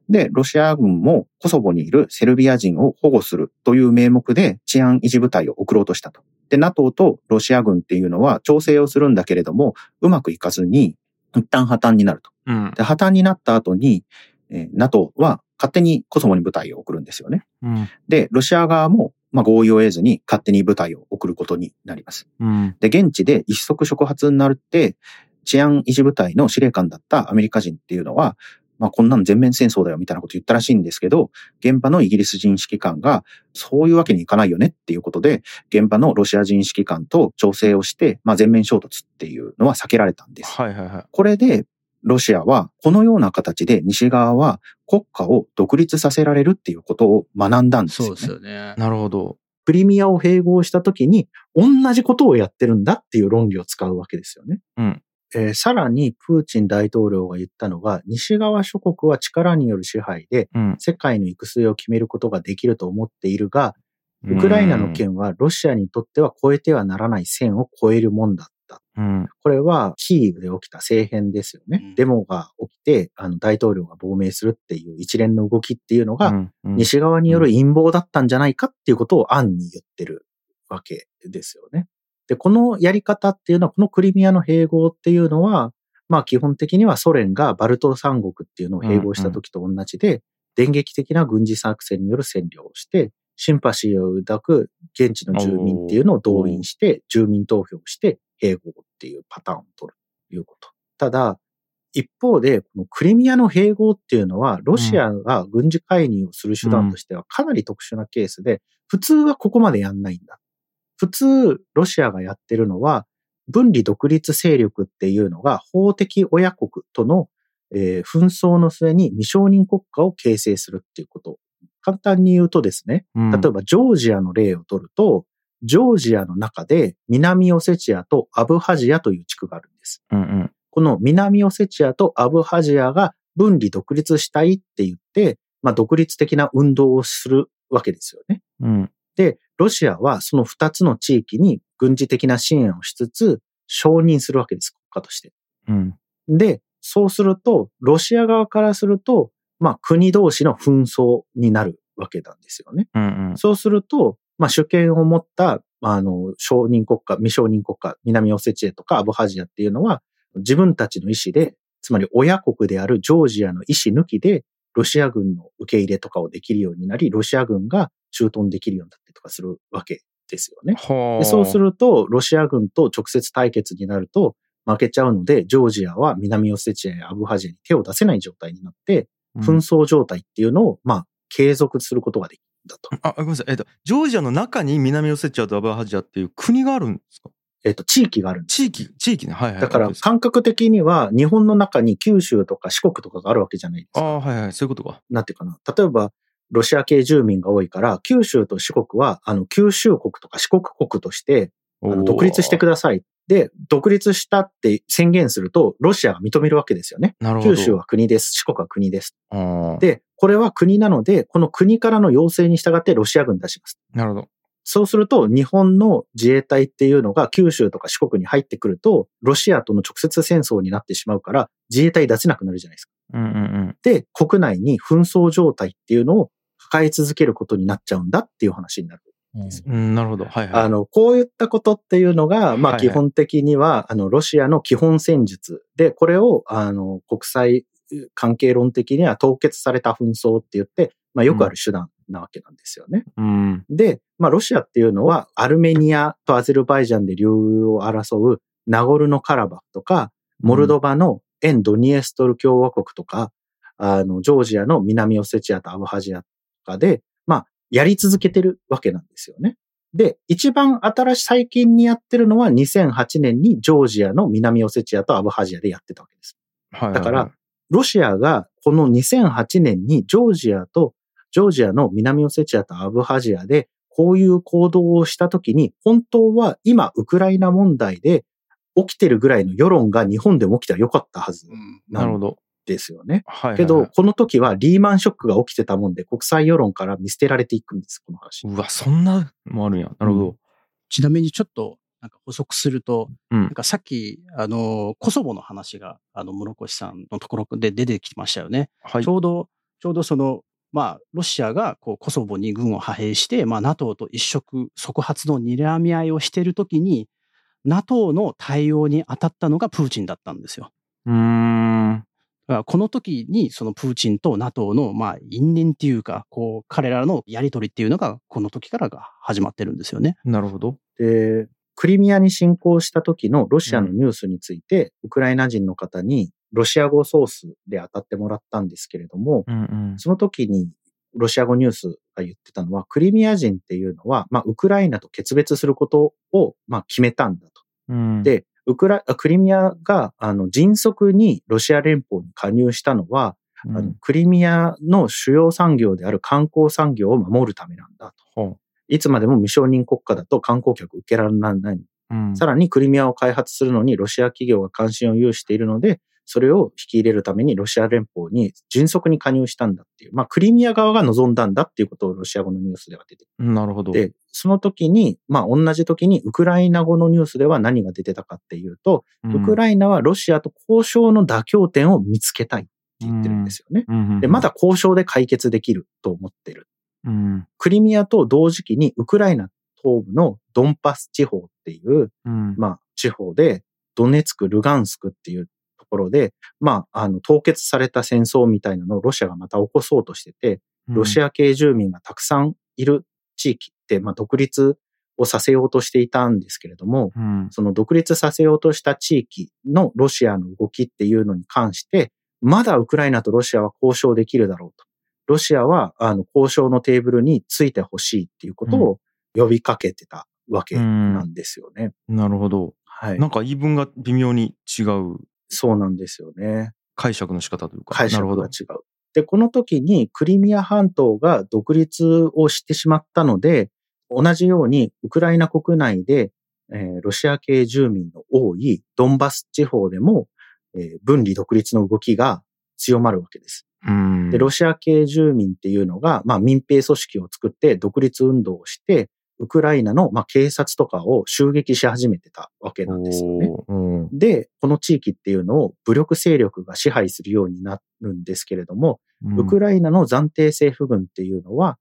[SPEAKER 5] で、ロシア軍もコソボにいるセルビア人を保護するという名目で治安維持部隊を送ろうとしたと。で、NATO とロシア軍っていうのは調整をするんだけれども、うまくいかずに、一旦破綻になると。
[SPEAKER 2] うん。
[SPEAKER 5] で、破綻になった後に、えー NATO は勝手にコソボに部隊を送るんですよね。
[SPEAKER 2] うん。
[SPEAKER 5] で、ロシア側も、まあ、合意を得ずに勝手に部隊を送ることになります。
[SPEAKER 2] うん。
[SPEAKER 5] で、現地で一触触発になるって、治安維持部隊の司令官だったアメリカ人っていうのは、まあ、こんなん全面戦争だよみたいなこと言ったらしいんですけど、現場のイギリス人指揮官が、そういうわけにいかないよねっていうことで、現場のロシア人指揮官と調整をして、まあ、全面衝突っていうのは避けられたんです。
[SPEAKER 2] はいはいはい。
[SPEAKER 5] これで、ロシアは、このような形で西側は国家を独立させられるっていうことを学んだんですよね。
[SPEAKER 4] そうですよね。
[SPEAKER 2] なるほど。
[SPEAKER 3] クリミアを併合した時に同じことをやってるんだっていう論理を使うわけですよね。
[SPEAKER 2] うん
[SPEAKER 3] えーさらにプーチン大統領が言ったのが西側諸国は力による支配で
[SPEAKER 2] うん。
[SPEAKER 3] 世界の行く末を決めることができると思っているが、ウクライナの件はロシアにとっては越えてはならない線を越えるもんだった。
[SPEAKER 2] うん。
[SPEAKER 3] これはキーウで起きた政変ですよね。
[SPEAKER 4] うん
[SPEAKER 3] デモが起きて、あの大統領が亡命するっていう一連の動きっていうのが、
[SPEAKER 2] うん、うん
[SPEAKER 3] 西側による陰謀だったんじゃないかっていうことを暗に言ってるわけですよね。で、このやり方っていうのは、このクリミアの併合っていうのは、まあ基本的にはソ連がバルト三国っていうのを併合した時と同じで、電撃的な軍事作戦による占領をして、シンパシーを抱く現地の住民っていうのを動員して、住民投票して併合っていうパターンを取るということ。ただ、一方で、このクリミアの併合っていうのは、ロシアが軍事介入をする手段としてはかなり特殊なケースで、普通はここまでやんないんだ。普通、ロシアがやってるのは、分離独立勢力っていうのが法的親国との、えー紛争の末に未承認国家を形成するっていうこと。簡単に言うとですね、
[SPEAKER 2] うん
[SPEAKER 3] 例えばジョージアの例を取ると、ジョージアの中で南オセチアとアブハジアという地区があるんです。
[SPEAKER 2] うんうん。
[SPEAKER 3] この南オセチアとアブハジアが分離独立したいって言って、まあ独立的な運動をするわけですよね。
[SPEAKER 2] うん。
[SPEAKER 3] で、ロシアはその二つの地域に軍事的な支援をしつつ承認するわけです、国家として。
[SPEAKER 2] うん。
[SPEAKER 3] で、そうすると、ロシア側からすると、まあ国同士の紛争になるわけなんですよね。
[SPEAKER 2] うんうん。
[SPEAKER 3] そうすると、まあ主権を持った、まああの、承認国家、未承認国家、南オセチアとかアブハジアっていうのは、自分たちの意思で、つまり親国であるジョージアの意思抜きで、ロシア軍の受け入れとかをできるようになり、ロシア軍が駐屯できるようになったりとかするわけですよね。
[SPEAKER 2] はあ。
[SPEAKER 3] でそうすると、ロシア軍と直接対決になると負けちゃうので、ジョージアは南オセチアやアブハジアに手を出せない状態になって、
[SPEAKER 2] うん
[SPEAKER 3] 紛争状態っていうのを、まあ、継続することができるんだと。
[SPEAKER 2] あ、ごめんなさい。えっと、ジョージアの中に南オセチアとアブハジアっていう国があるんですか？
[SPEAKER 3] えっと、地域があるんです。
[SPEAKER 2] 地域、地域ね。はいはい。
[SPEAKER 3] だから感覚的には日本の中に九州とか四国とかがあるわけじゃないですか。
[SPEAKER 2] ああ、はいはい。そういうことか。
[SPEAKER 3] なんていうかな。例えば、ロシア系住民が多いから、九州と四国は、あの、九州国とか四国国として、あの独立してく
[SPEAKER 2] だ
[SPEAKER 3] ださいっで、独立したって宣言すると、ロシアが認めるわけですよね。
[SPEAKER 2] なるほど。
[SPEAKER 3] 九州は国です。四国は国です。で、これは国なので、この国からの要請に従ってロシア軍出します。
[SPEAKER 2] なるほど。
[SPEAKER 3] そうすると、日本の自衛隊っていうのが九州とか四国に入ってくると、ロシアとの直接戦争になってしまうから、自衛隊出せなくなるじゃないですか。
[SPEAKER 2] うんうんうん。
[SPEAKER 3] で、国内に紛争状態っていうのを抱え続けることになっちゃうんだっていう話になる。
[SPEAKER 2] うん、なるほど。はいはい。
[SPEAKER 3] あの、こういったことっていうのが、ま
[SPEAKER 2] はいはい
[SPEAKER 3] あ基本的には、あの、ロシアの基本戦術で、これを、あの、国際関係論的には凍結された紛争って言って、まあよくある手段なわけなんですよね。
[SPEAKER 2] うん。
[SPEAKER 3] で、まあロシアっていうのは、アルメニアとアゼルバイジャンで領有を争うナゴルノカラバフとか、モルドバの沿ドニエストル共和国とか、あの、ジョージアの南オセチアとアブハジアで、まあ、やり続けてるわけなんですよね。で、一番新しい最近にやってるのは2008年にジョージアの南オセチアとアブハジアでやってたわけです。
[SPEAKER 2] はいはいはい。
[SPEAKER 3] だから、ロシアがこの2008年にジョージアと、ジョージアの南オセチアとアブハジアでこういう行動をしたときに、本当は今ウクライナ問題で起きてるぐらいの世論が日本でも起きたらよかったはずなん
[SPEAKER 2] なるほど。
[SPEAKER 3] ですよね。
[SPEAKER 2] はいはいはい。
[SPEAKER 3] けど、この時はリーマンショックが起きてたもんで、国際世論から見捨てられていくんです、この話。
[SPEAKER 2] うわ、そんなもあるんや。なるほど。
[SPEAKER 4] ちなみにちょっとなんか補足すると、
[SPEAKER 2] うん
[SPEAKER 4] なんかさっき、あの、コソボの話が、あの、室越さんのところで出てきましたよね。
[SPEAKER 2] はい
[SPEAKER 4] ち。ょうど、ちょうどその、まあ、ロシアがこうコソボに軍を派兵して、まあ、NATO と一触即発の睨み合いをしているときに、NATO の対応に当たったのがプーチンだったんですよ。
[SPEAKER 2] うーん。
[SPEAKER 4] この時に、そのプーチンと NATO の、まあ、因縁っていうか、こう、彼らのやりとりっていうのが、この時からが始まってるんですよね。
[SPEAKER 2] なるほど。
[SPEAKER 3] で、クリミアに侵攻した時のロシアのニュースについて、ウクライナ人の方にロシア語ソースで当たってもらったんですけれども、
[SPEAKER 2] うんうん。
[SPEAKER 3] その時にロシア語ニュースが言ってたのは、クリミア人っていうのは、まあ、ウクライナと決別することを、まあ、決めたんだと。
[SPEAKER 2] うん、
[SPEAKER 3] で、ウクラクリミアが、あの、迅速にロシア連邦に加入したのは、
[SPEAKER 2] うん、
[SPEAKER 3] あの、クリミアの主要産業である観光産業を守るためなんだと。
[SPEAKER 2] ほ
[SPEAKER 3] いつまでも未承認国家だと観光客受けられない。
[SPEAKER 2] ううん、
[SPEAKER 3] さらにクリミアを開発するのにロシア企業が関心を有しているので、それを引き入れるためにロシア連邦に迅速に加入したんだっていう。まあ、クリミア側が望んだんだっていうことをロシア語のニュースでは出て
[SPEAKER 2] なるほど。
[SPEAKER 3] で、その時に、まあ同じ時にウクライナ語のニュースでは何が出てたかっていうと、ウクライナはロシアと交渉の妥協点を見つけたいって言ってるんですよね。
[SPEAKER 2] ナ
[SPEAKER 3] で、まだ、交渉で解決できると思ってる。
[SPEAKER 2] うん
[SPEAKER 3] クリミアと同時期にウクライナ東部のドンパス地方っていう、
[SPEAKER 2] うん
[SPEAKER 3] まあ地方で、ドネツク、ルガンスクっていうところで、まあ、あの、凍結された戦争みたいなのをロシアがまた起こそうとしてて、ロシア系住民がたくさんいる地域って、まあ、独立をさせようとしていたんですけれども、
[SPEAKER 2] うん
[SPEAKER 3] その独立させようとした地域のロシアの動きっていうのに関して、まだウクライナとロシアは交渉できるだろうと。ロシアは、あの、交渉のテーブルについてほしいっていうことを呼びかけてたわけなんですよね。
[SPEAKER 2] なるほど。
[SPEAKER 3] はい
[SPEAKER 2] なん。か言い分が微妙に違う
[SPEAKER 3] そうなんですよね。
[SPEAKER 2] 解釈の仕方というか。
[SPEAKER 3] 解釈が違う。で、この時にクリミア半島が独立をしてしまったので、同じようにウクライナ国内で、えーロシア系住民の多いドンバス地方でも、えー分離独立の動きが強まるわけです。
[SPEAKER 2] うん。
[SPEAKER 3] で、ロシア系住民っていうのが、まあ民兵組織を作って独立運動をして、ウクライナの、まあ、警察とかを襲撃し始めてたわけなんですよね。
[SPEAKER 2] うん。
[SPEAKER 3] で、この地域っていうのを武力勢力が支配するようになるんですけれども、ウクライナの暫定政府軍っていうのは、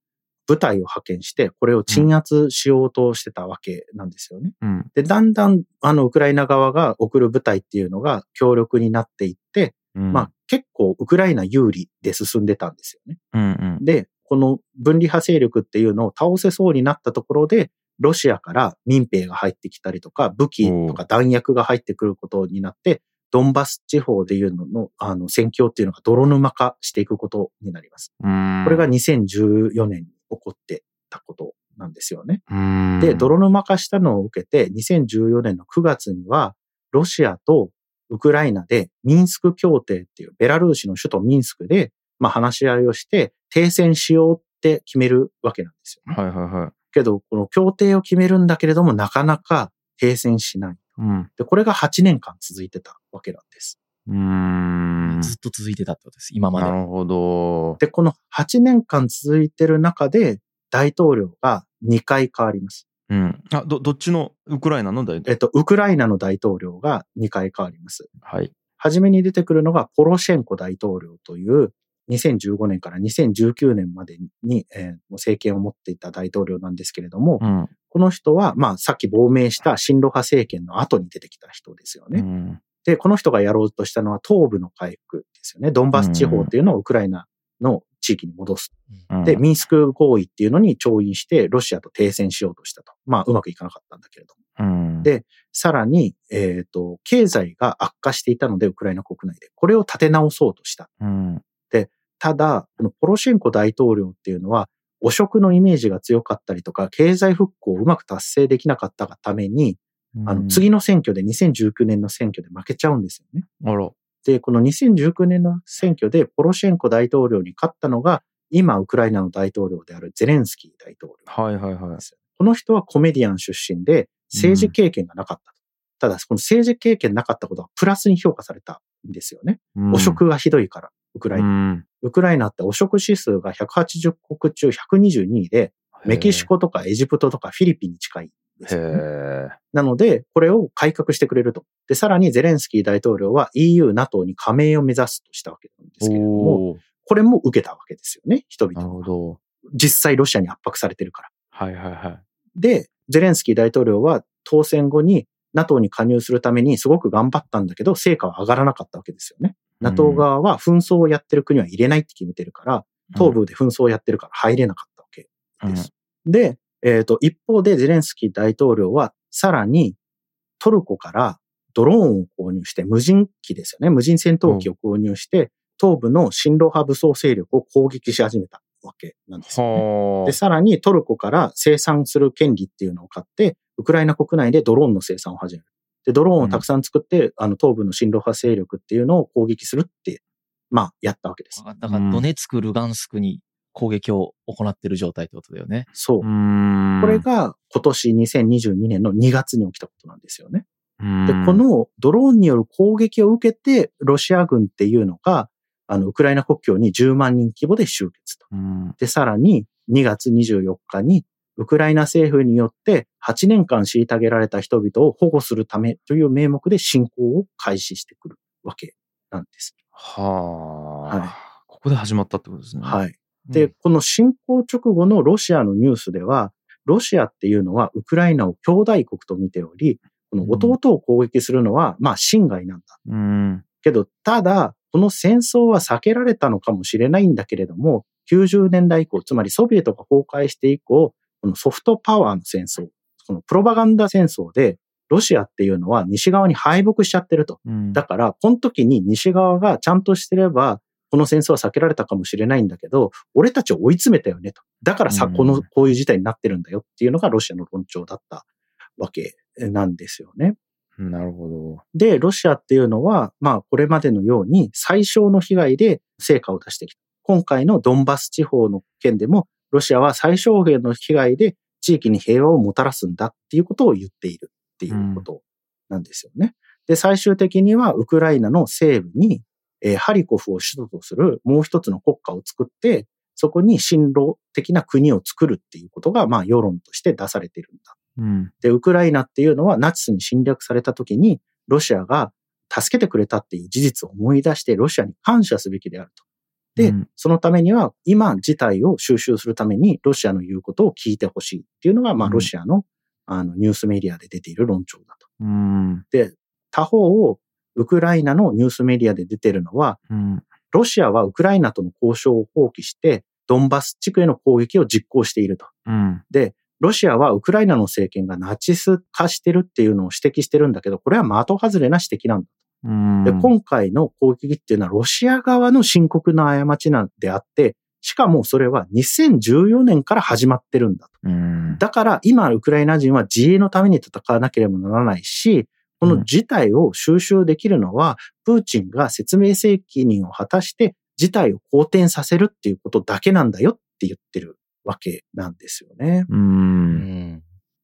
[SPEAKER 3] 部隊を派遣して、これを鎮圧しようとしてたわけなんですよね。
[SPEAKER 2] うん。
[SPEAKER 3] で、だんだん、あの、ウクライナ側が送る部隊っていうのが強力になっていって、
[SPEAKER 2] うん。
[SPEAKER 3] まあ、結構ウクライナ有利で進んでたんですよね。
[SPEAKER 2] うんうん。
[SPEAKER 3] で、この分離派勢力っていうのを倒せそうになったところで、ロシアから民兵が入ってきたりとか、武器とか弾薬が入ってくることになって、ドンバス地方でいうのの、あの、戦況っていうのが泥沼化していくことになります。
[SPEAKER 2] うん
[SPEAKER 3] これが2014年に起こってたことなんですよね。
[SPEAKER 2] うん
[SPEAKER 3] で、泥沼化したのを受けて、2014年の9月には、ロシアとウクライナでミンスク協定っていう、ベラルーシの首都ミンスクで、まあ話し合いをして、停戦しようって決めるわけなんですよね。
[SPEAKER 2] はいはいはい。
[SPEAKER 3] けど、この協定を決めるんだけれども、なかなか停戦しない。
[SPEAKER 2] うん。
[SPEAKER 3] で、これが8年間続いてたわけなんです。
[SPEAKER 2] うーん。
[SPEAKER 1] ずっと続いてたってことです。今まで。
[SPEAKER 2] なるほど。
[SPEAKER 3] で、この8年間続いてる中で、大統領が2回変わります。
[SPEAKER 2] うん。あ、ど、どっちのウクライナの大統
[SPEAKER 3] えっと、ウクライナの大統領が2回変わります。
[SPEAKER 2] はい。
[SPEAKER 3] はじめに出てくるのがポロシェンコ大統領という2015年から2019年までに、えー政権を持っていた大統領なんですけれども、
[SPEAKER 2] うん。
[SPEAKER 3] この人は、まあ、さっき亡命した親ロ派政権の後に出てきた人ですよね。
[SPEAKER 2] うん。
[SPEAKER 3] で、この人がやろうとしたのは東部の回復ですよね。ドンバス地方っていうのをウクライナの地域に戻す。
[SPEAKER 2] うん
[SPEAKER 3] で、ミンスク合意っていうのに調印してロシアと停戦しようとしたと。まあ、うまくいかなかったんだけれども。
[SPEAKER 2] うん。
[SPEAKER 3] でさらに、えっ、と、経済が悪化していたので、ウクライナ国内で。これを立て直そうとした。
[SPEAKER 2] うん。
[SPEAKER 3] ただ、このポロシェンコ大統領っていうのは、汚職のイメージが強かったりとか、経済復興をうまく達成できなかったがために、あの、次の選挙で2019年の選挙で負けちゃうんですよね。
[SPEAKER 2] あら。
[SPEAKER 3] で、この2019年の選挙でポロシェンコ大統領に勝ったのが、今、ウクライナの大統領であるゼレンスキー大統領
[SPEAKER 2] はいはいはい。
[SPEAKER 3] この人はコメディアン出身で、政治経験がなかったと。ただ、この政治経験なかったことはプラスに評価されたんですよね。
[SPEAKER 2] うん
[SPEAKER 3] 汚職がひどいから、ウクライナ。
[SPEAKER 2] うん。
[SPEAKER 3] ウクライナって汚職指数が180国中122位で、メキシコとかエジプトとかフィリピンに近いんです
[SPEAKER 2] へ
[SPEAKER 3] よ、ね。
[SPEAKER 2] え。
[SPEAKER 3] なので、これを改革してくれると。で、さらにゼレンスキー大統領は EU、NATO に加盟を目指すとしたわけなんですけれども、これも受けたわけですよね、人
[SPEAKER 2] なる。ほど。
[SPEAKER 3] 実際ロシアに圧迫されてるから。
[SPEAKER 2] はいはいはい。
[SPEAKER 3] で、ゼレンスキー大統領は当選後に NATO に加入するためにすごく頑張ったんだけど、成果は上がらなかったわけですよね。NATO 側は紛争をやってる国は入れないって決めてるから、東部で紛争をやってるから入れなかったわけです。で、えっ、と、一方でゼレンスキー大統領はさらにトルコからドローンを購入して、無人機ですよね。無人戦闘機を購入して、東部の親ロ派武装勢力を攻撃し始めたわけなんですよね。
[SPEAKER 2] はあ。
[SPEAKER 3] で、さらにトルコから生産する権利っていうのを買って、ウクライナ国内でドローンの生産を始める。で、ドローンをたくさん作って、あの、東部の親ロ派勢力っていうのを攻撃するって、まあ、やったわけです。
[SPEAKER 1] だから、ドネツク、ルガンスクに攻撃を行ってる状態ってことだよね。
[SPEAKER 3] そう
[SPEAKER 2] う。
[SPEAKER 3] これが今年2022年の2月に起きたことなんですよね。
[SPEAKER 2] うん、
[SPEAKER 3] で、このドローンによる攻撃を受けて、ロシア軍っていうのが、あの、ウクライナ国境に10万人規模で集結と。
[SPEAKER 2] うん、
[SPEAKER 3] で、さらに2月24日に、ウクライナ政府によって8年間虐げられた人々を保護するためという名目で侵攻を開始してくるわけなんです。
[SPEAKER 2] はあ、
[SPEAKER 3] はい
[SPEAKER 2] ここで始まったってことですね。
[SPEAKER 3] はい。
[SPEAKER 2] うん。
[SPEAKER 3] で、この侵攻直後のロシアのニュースでは、ロシアっていうのはウクライナを兄弟国と見ており、この弟を攻撃するのは、まあ、侵害なんだ。
[SPEAKER 2] うん。
[SPEAKER 3] けど、ただ、この戦争は避けられたのかもしれないんだけれども、90年代以降、つまりソビエトが崩壊して以降、このソフトパワーの戦争、このプロパガンダ戦争で、ロシアっていうのは西側に敗北しちゃってると。
[SPEAKER 2] うん。
[SPEAKER 3] だから、この時に西側がちゃんとしてれば、この戦争は避けられたかもしれないんだけど、俺たちを追い詰めたよねと。だからさ、
[SPEAKER 2] うん
[SPEAKER 3] この、こういう事態になってるんだよっていうのがロシアの論調だったわけなんですよね。
[SPEAKER 2] なるほど。
[SPEAKER 3] で、ロシアっていうのは、まあ、これまでのように最小の被害で成果を出してきた。今回のドンバス地方の件でも、ロシアは最小限の被害で地域に平和をもたらすんだっていうことを言っているっていうことなんですよね。で、最終的にはウクライナの西部に、えーハリコフを首都とするもう一つの国家を作って、そこに親ロ的な国を作るっていうことが、まあ、世論として出されているんだ
[SPEAKER 2] うん。
[SPEAKER 3] で、ウクライナっていうのはナチスに侵略された時に、ロシアが助けてくれたっていう事実を思い出して、ロシアに感謝すべきであると。で、
[SPEAKER 2] うん
[SPEAKER 3] そのためには、今事態を収集するために、ロシアの言うことを聞いてほしいっていうのが、まあ、
[SPEAKER 2] うん
[SPEAKER 3] ロシアの、あの、ニュースメディアで出ている論調だと。
[SPEAKER 2] うん。
[SPEAKER 3] で、他方を、ウクライナのニュースメディアで出ているのは、
[SPEAKER 2] うん。
[SPEAKER 3] ロシアはウクライナとの交渉を放棄して、ドンバス地区への攻撃を実行していると。
[SPEAKER 2] うん。
[SPEAKER 3] で、ロシアはウクライナの政権がナチス化してるっていうのを指摘してるんだけど、これは的外れな指摘なんだ。
[SPEAKER 2] うん。
[SPEAKER 3] で、今回の攻撃っていうのはロシア側の深刻な過ちなんであって、しかもそれは2014年から始まってるんだと。
[SPEAKER 2] うん。
[SPEAKER 3] だから今ウクライナ人は自衛のために戦わなければならないし、この事態を収集できるのは、プーチンが説明責任を果たして事態を好転させるっていうことだけなんだよって言ってるわけなんですよね。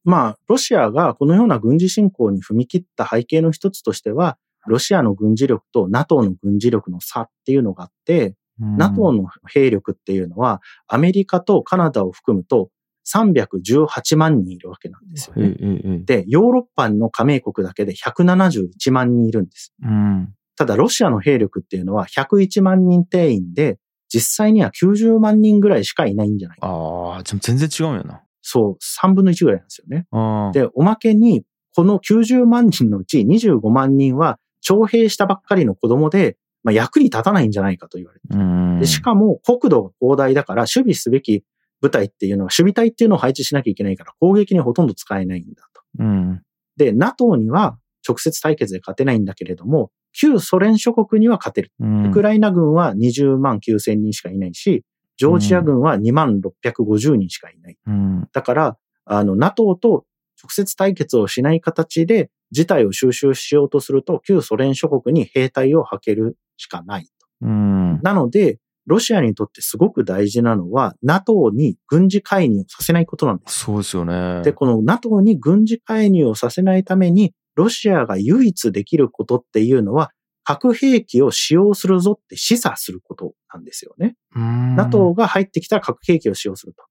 [SPEAKER 3] まあ、ロシアがこのような軍事侵攻に踏み切った背景の一つとしては、ロシアの軍事力と NATO の軍事力の差っていうのがあって、NATO の兵力っていうのは、アメリカとカナダを含むと318万人いるわけなんですよ
[SPEAKER 2] ええ
[SPEAKER 3] ね。で、ヨーロッパの加盟国だけで171万人いるんです。
[SPEAKER 2] うん。
[SPEAKER 3] ただ、ロシアの兵力っていうのは101万人定員で、実際には90万人ぐらいしかいないんじゃないか。
[SPEAKER 2] ああ、全然違うんやな。
[SPEAKER 3] そう、3分の1ぐらいなんですよね。で、おまけに、この90万人のうち25万人は、徴兵したばっかりの子供で、まあ、役に立たないんじゃないかと言われて。で、しかも国土が広大だから、守備すべき部隊っていうのは、守備隊っていうのを配置しなきゃいけないから、攻撃にほとんど使えないんだと。
[SPEAKER 2] うん。
[SPEAKER 3] で、NATO には直接対決で勝てないんだけれども、旧ソ連諸国には勝てる。
[SPEAKER 2] うん。
[SPEAKER 3] ウクライナ軍は20万9千人しかいないし、ジョージア軍は2万650人しかいない。
[SPEAKER 2] うん。
[SPEAKER 3] だから、あの、NATO と直接対決をしない形で事態を収集しようとすると、旧ソ連諸国に兵隊を派けるしかない。
[SPEAKER 2] うん。
[SPEAKER 3] なので、ロシアにとってすごく大事なのは、NATO に軍事介入をさせないことなんです。
[SPEAKER 2] そうですよね。
[SPEAKER 3] で、この NATO に軍事介入をさせないために、ロシアが唯一できることっていうのは、核兵器を使用するぞって示唆することなんですよね。
[SPEAKER 2] うん、
[SPEAKER 3] NATO が入ってきたら核兵器を使用すると。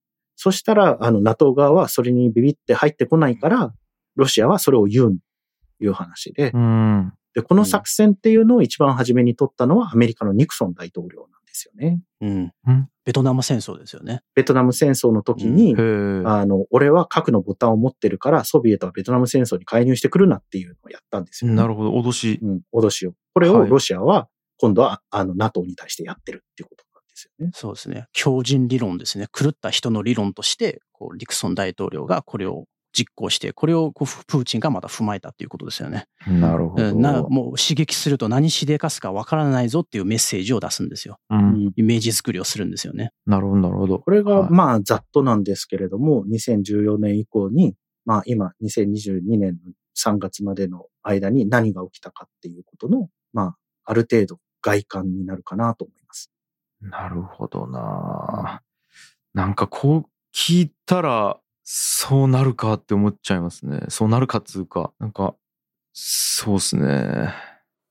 [SPEAKER 3] そしたら、あの、NATO 側はそれにビビって入ってこないから、ロシアはそれを言う、いう話で
[SPEAKER 2] う、ん。
[SPEAKER 3] で、この作戦っていうのを一番初めに取ったのはアメリカのニクソン大統領なんですよね。
[SPEAKER 4] うん
[SPEAKER 2] うん。
[SPEAKER 4] ベトナム戦争ですよね。
[SPEAKER 3] ベトナム戦争の時に。あの、俺は核のボタンを持ってるから、ソビエトはベトナム戦争に介入してくるなっていうのをやったんですよ、ね。
[SPEAKER 2] なるほど。脅し。
[SPEAKER 3] うん、脅しを。これを
[SPEAKER 2] はい
[SPEAKER 3] ロシアは、今度は、あの、NATO に対してやってるっていうことですよね。
[SPEAKER 4] そうですね。強人理論ですね。狂った人の理論として、こう、リクソン大統領がこれを実行して、これをこうプーチンがまた踏まえたっていうことですよね。
[SPEAKER 2] なるほど。
[SPEAKER 4] もう刺激すると何しでかすかわからないぞっていうメッセージを出すんですよ。
[SPEAKER 2] うん。
[SPEAKER 4] イメージ作りをするんですよね。
[SPEAKER 2] なるほど、なるほど。
[SPEAKER 3] これが、
[SPEAKER 2] はい
[SPEAKER 3] まあ、ざっとなんですけれども、2014年以降に、まあ、今、2022年の3月までの間に何が起きたかっていうことの、まあ、ある程度外観になるかなと思います。
[SPEAKER 2] なるほどな。なんかこう聞いたら、そうなるかって思っちゃいますね。そうなるかっつうか、なんか、そうっすね。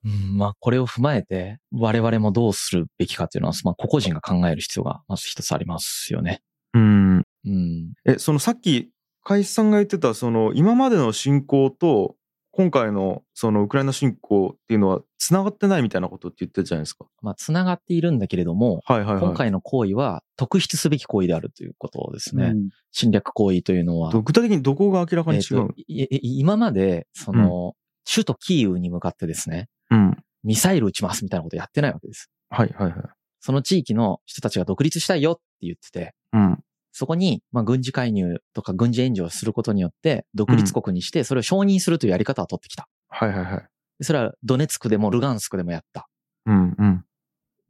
[SPEAKER 1] うん、まあ、これを踏まえて、我々もどうするべきかっていうのは、まあ、個々人が考える必要が、まず一つありますよね。
[SPEAKER 2] うん。
[SPEAKER 1] うん。
[SPEAKER 2] え、そのさっき、海さんが言ってた、その今までの侵攻と、今回のそのウクライナ侵攻っていうのは繋がってないみたいなことって言ってたじゃないですか。
[SPEAKER 1] まあ、繋がっているんだけれども、
[SPEAKER 2] はいはいはい。
[SPEAKER 1] 今回の行為は特筆すべき行為であるということですね。
[SPEAKER 3] うん
[SPEAKER 1] 侵略行為というのは。
[SPEAKER 2] ど具体的にどこが明らかに違うの？
[SPEAKER 1] えー今まで、その、首都キーウに向かってですね、
[SPEAKER 2] うん。
[SPEAKER 1] ミサイル撃ちますみたいなことやってないわけです。
[SPEAKER 2] はいはいはい。
[SPEAKER 1] その地域の人たちが独立したいよって言ってて、
[SPEAKER 2] うん。
[SPEAKER 1] そこに、まあ、軍事介入とか軍事援助をすることによって、独立国にして、それを承認するというやり方を取ってきた。
[SPEAKER 2] はいはいはい。
[SPEAKER 1] でそれはドネツクでもルガンスクでもやった。
[SPEAKER 2] うんうん。